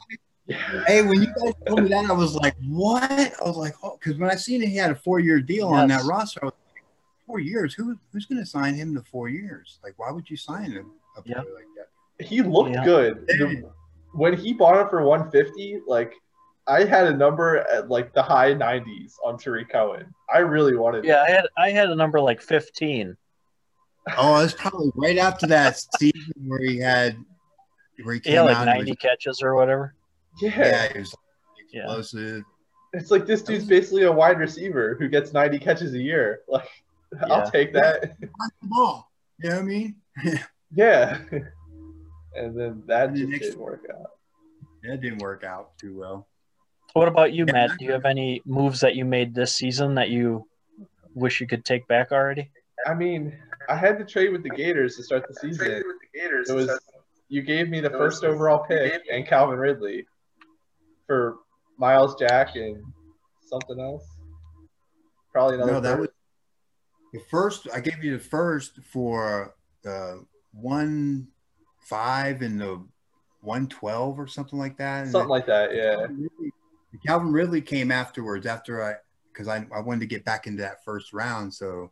Hey, when you guys told me that, I was like, "What?" I was like, "Oh," because when I seen it, he had a four-year deal on that Yes. roster. I was like, four years? Who who's going to sign him to four years? Like, why would you sign him a player Yeah. like that? He looked Yeah. good. The- when he bought it for 150, like I had a number at like the high 90s on Tarik Cohen. I really wanted. Yeah, I had I had a number like 15. Oh, it's probably right after that season where he had where he He came had like out. 90 was, catches or whatever. yeah. yeah, he was Yeah. explosive. It's like this dude's basically a wide receiver who gets 90 catches a year. Like, Yeah. I'll take that. Watch the ball. You know what I mean? yeah. And then that And the just next- didn't work out. That didn't work out too well. What about you, Matt? Do you have any moves that you made this season that you wish you could take back already? I mean, I had to trade with the Gators to start the season. It was you gave me the first overall pick and Calvin Ridley for Myles Jack and something else. Probably another. No, that was the first. I gave you the first for the one five and the one twelve or something like that. And something like that. Yeah. Calvin Ridley, Calvin Ridley came afterwards after I because I, I wanted to get back into that first round. So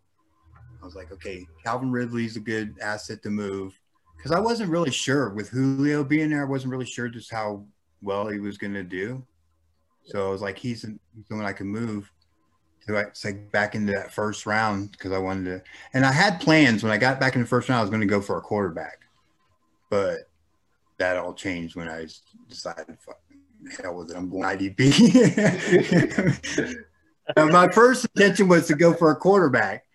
I was like, okay, Calvin Ridley's a good asset to move because I wasn't really sure with Julio being there. I wasn't really sure just how well he was going to do. So I was like, he's someone I can move to like back into that first round because I wanted to. And I had plans when I got back in the first round. I was going to go for a quarterback, but that all changed when I decided, hell with it, I'm going IDP. my first intention was to go for a quarterback.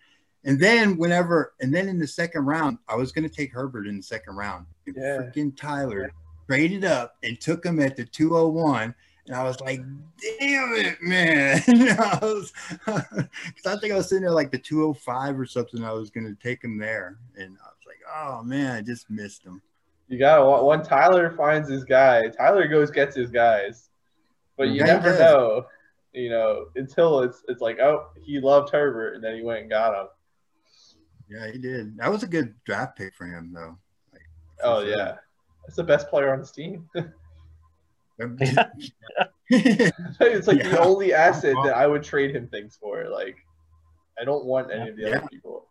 And then whenever, and then in the second round, I was going to take Herbert in the second round. And Yeah. freaking Tyler traded up and took him at the 201. And I was like, damn it, man. I, was, 'cause I think I was sitting there like the 205 or something. I was going to take him there. And I was like, oh, man, I just missed him. You gotta. when Tyler finds his guy, Tyler goes gets his guys, but you Yeah, never know, you know, until it's it's like oh he loved Herbert and then he went and got him. Yeah, he did. That was a good draft pick for him, though. Like, Oh sure. yeah, that's the best player on his team. It's like the only asset that I would trade him things for. Like I don't want any of the Yeah. other people.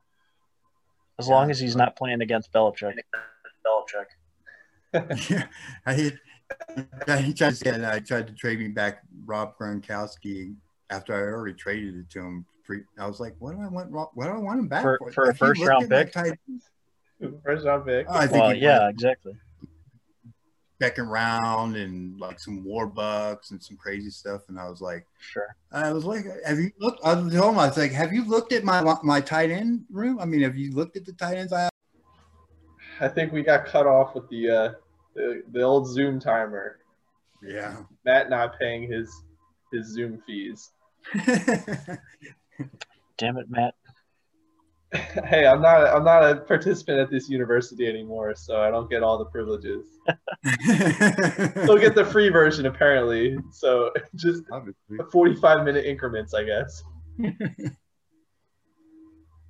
As long as he's not playing against Belichick. Belichick. Yeah, I hit. He tried to say I tried to trade me back Rob Gronkowski after I already traded it to him. I was like, what do I want? What do I want him back For- for? for a first round pick? First round pick. Oh, I think Well, yeah, exactly. second round and like some war bucks and some crazy stuff. And I was like, Sure. I was like, have you looked? I told him, I was like, have you looked at my my tight end room? I mean, have you looked at the tight ends I have? I think we got cut off with the uh, the, the old Zoom timer. Yeah. Matt not paying his his Zoom fees. Damn it, Matt. hey, I'm not I'm not a participant at this university anymore, so I don't get all the privileges. Still get the free version apparently. So just Obviously. 45 minute increments, I guess.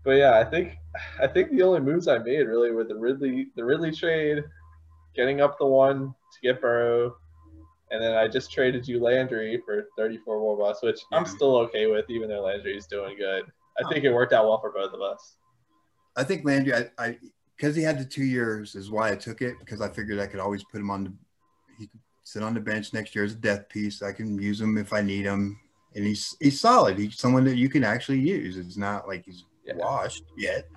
But yeah, I think I think the only moves I made really were the Ridley the Ridley trade, getting up the one to get Burrow, and then I just traded you Landry for 34 more bucks, which I'm mm-hmm. still okay with, even though Landry's doing good. I think it worked out well for both of us. I think Landry, I, I because he had the two years is why I took it because I figured I could always put him on the he could sit on the bench next year as a death piece. I can use him if I need him, and he's he's solid. He's someone that you can actually use. It's not like he's Yeah. washed yet.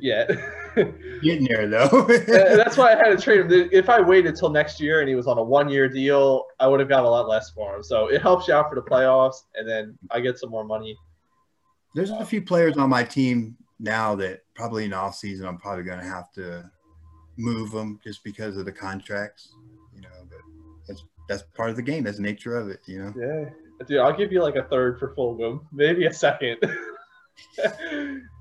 Yeah. Getting there though. That's why I had to trade him. If I waited till next year and he was on a one-year deal, I would have got a lot less for him. So it helps you out for the playoffs, and then I get some more money. There's a few players on my team now that probably in off season I'm probably going to have to move them just because of the contracts. You know, but that's that's part of the game. That's the nature of it. You know. Yeah, dude, I'll give you like a third for Fulgham, maybe a second. we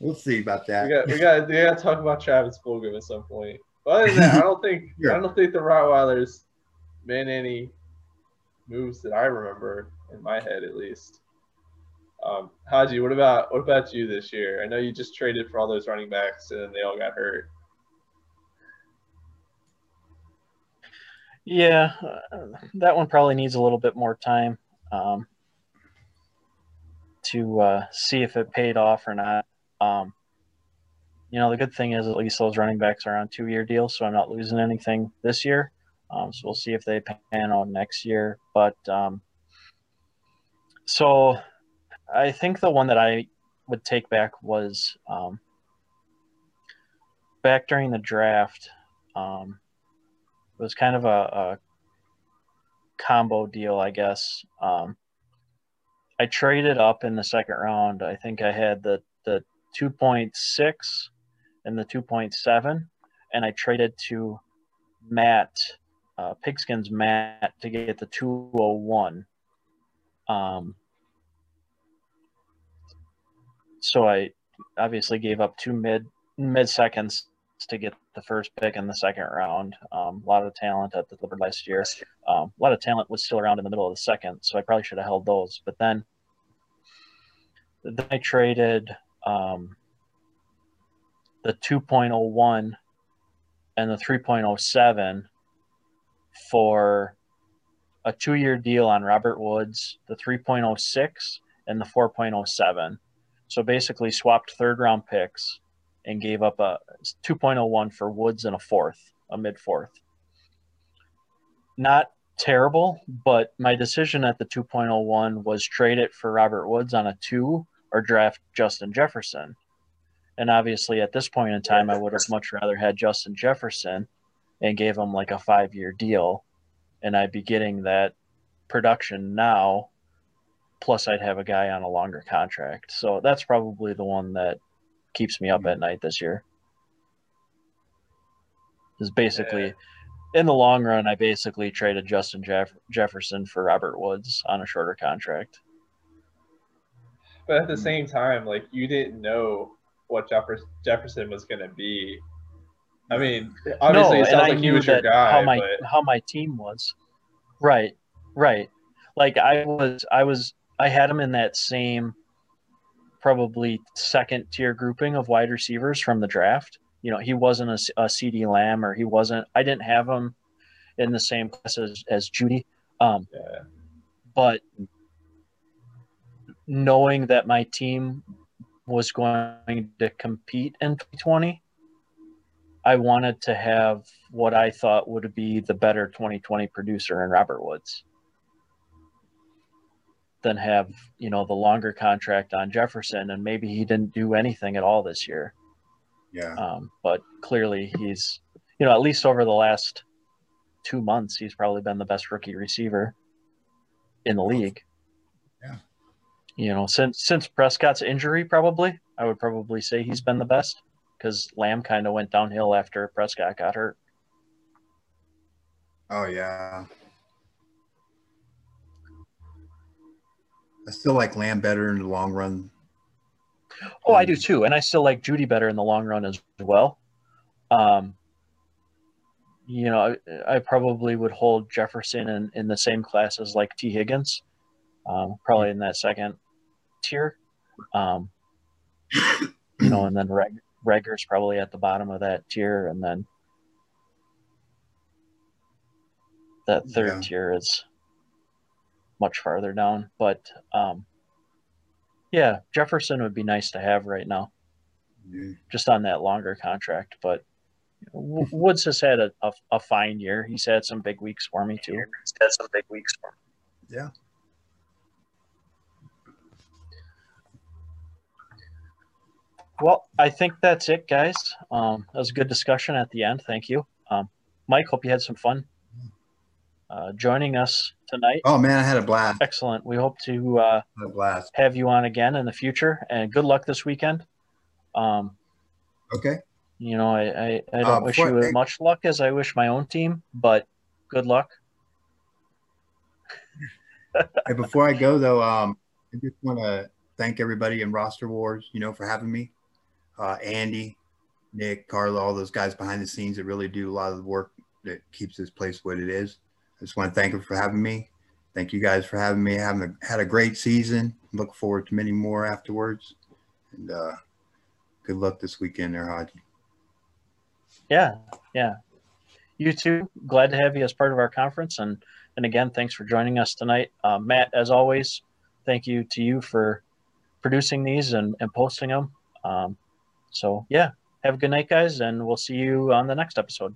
We'll see about that. We got we got we got to talk about Travis Fulgham at some point. But other than that, I don't think Sure. I don't think the Rottweilers made any moves that I remember in my head at least. Um, Haji, what about what about you this year? I know you just traded for all those running backs and they all got hurt. Yeah, uh, that one probably needs a little bit more time um, to uh, see if it paid off or not. Um, you know, the good thing is at least those running backs are on two-year deals, so I'm not losing anything this year. Um, so we'll see if they pan out next year. But um, so I think the one that I would take back was um, back during the draft. Um, it was kind of a, a combo deal, I guess. Um, I traded up in the second round. I think I had the the 2.6 and the 2.7, and I traded to Matt uh, Pigskin's Matt to get the 201. Um, so I obviously gave up two mid mid seconds to get the first pick in the second round. Um, a lot of talent at the delivered last year. Um, a lot of talent was still around in the middle of the second, so I probably should have held those. But then, then I traded um, the 2.01 and the 3.07 for a two-year deal on Robert Woods, the 3.06 and the 4.07. So basically, swapped third-round picks and gave up a 2.01 for Woods and a fourth, a mid fourth. Not terrible, but my decision at the 2.01 was trade it for Robert Woods on a two or draft Justin Jefferson. And obviously, at this point in time, I would have much rather had Justin Jefferson and gave him like a five year deal. And I'd be getting that production now. Plus, I'd have a guy on a longer contract. So that's probably the one that keeps me up at night this year. Is basically Yeah. in the long run, I basically traded Justin Jeff- Jefferson for Robert Woods on a shorter contract. But at the hmm. same time, like you didn't know what Jeffer- Jefferson was going to be. I mean, obviously, it sounds like he was your guy, how my but how my team was. Right, right. Like I was, I was, I had him in that same, probably second tier grouping of wide receivers from the draft. You know, he wasn't a, a CeeDee Lamb or he wasn't. I didn't have him in the same class as, as Jeudy. Um, yeah, but knowing that my team was going to compete in 2020 i wanted to have what i thought would be the better 2020 producer in robert woods than have you know the longer contract on jefferson and maybe he didn't do anything at all this year Yeah. um, but clearly he's you know at least over the last two months he's probably been the best rookie receiver in the league Yeah. you know since since prescott's injury probably i would probably say he's been the best because lamb kind of went downhill after prescott got hurt Oh yeah. I still like Lamb better in the long run. oh i do too and i still like jeudy better in the long run as well um you know i, I probably would hold jefferson in, in the same class as like tee higgins um, probably in that second tier um, you know and then Reg, Reagor's probably at the bottom of that tier and then that third Yeah. tier is much farther down but um, yeah jefferson would be nice to have right now Yeah. just on that longer contract. But W- Woods has had a, a, a fine year. He's had some big weeks for me too. He's had some big weeks for me. Yeah. Well, I think that's it, guys. Um, that was a good discussion at the end. Thank you, um, Mike. Hope you had some fun uh, joining us tonight. Oh man, I had a blast. Excellent. We hope to uh, blast. have you on again in the future, and good luck this weekend. Um, Okay. You know, I, I, I don't Uh, wish you as much luck as I wish my own team, but good luck. Hey, before I go though, um, I just want to thank everybody in Roster Wars, you know, for having me. Uh, Andy, Nick, Carla, all those guys behind the scenes that really do a lot of the work that keeps this place what it is. Just want to thank them for having me. Thank you guys for having me. Having a, had a great season. Look forward to many more afterwards. And uh, good luck this weekend there, Haji. Yeah, yeah. You too. Glad to have you as part of our conference, and and again, thanks for joining us tonight, uh, Matt. As always, thank you to you for producing these and and posting them. Um, so yeah, have a good night, guys, and we'll see you on the next episode.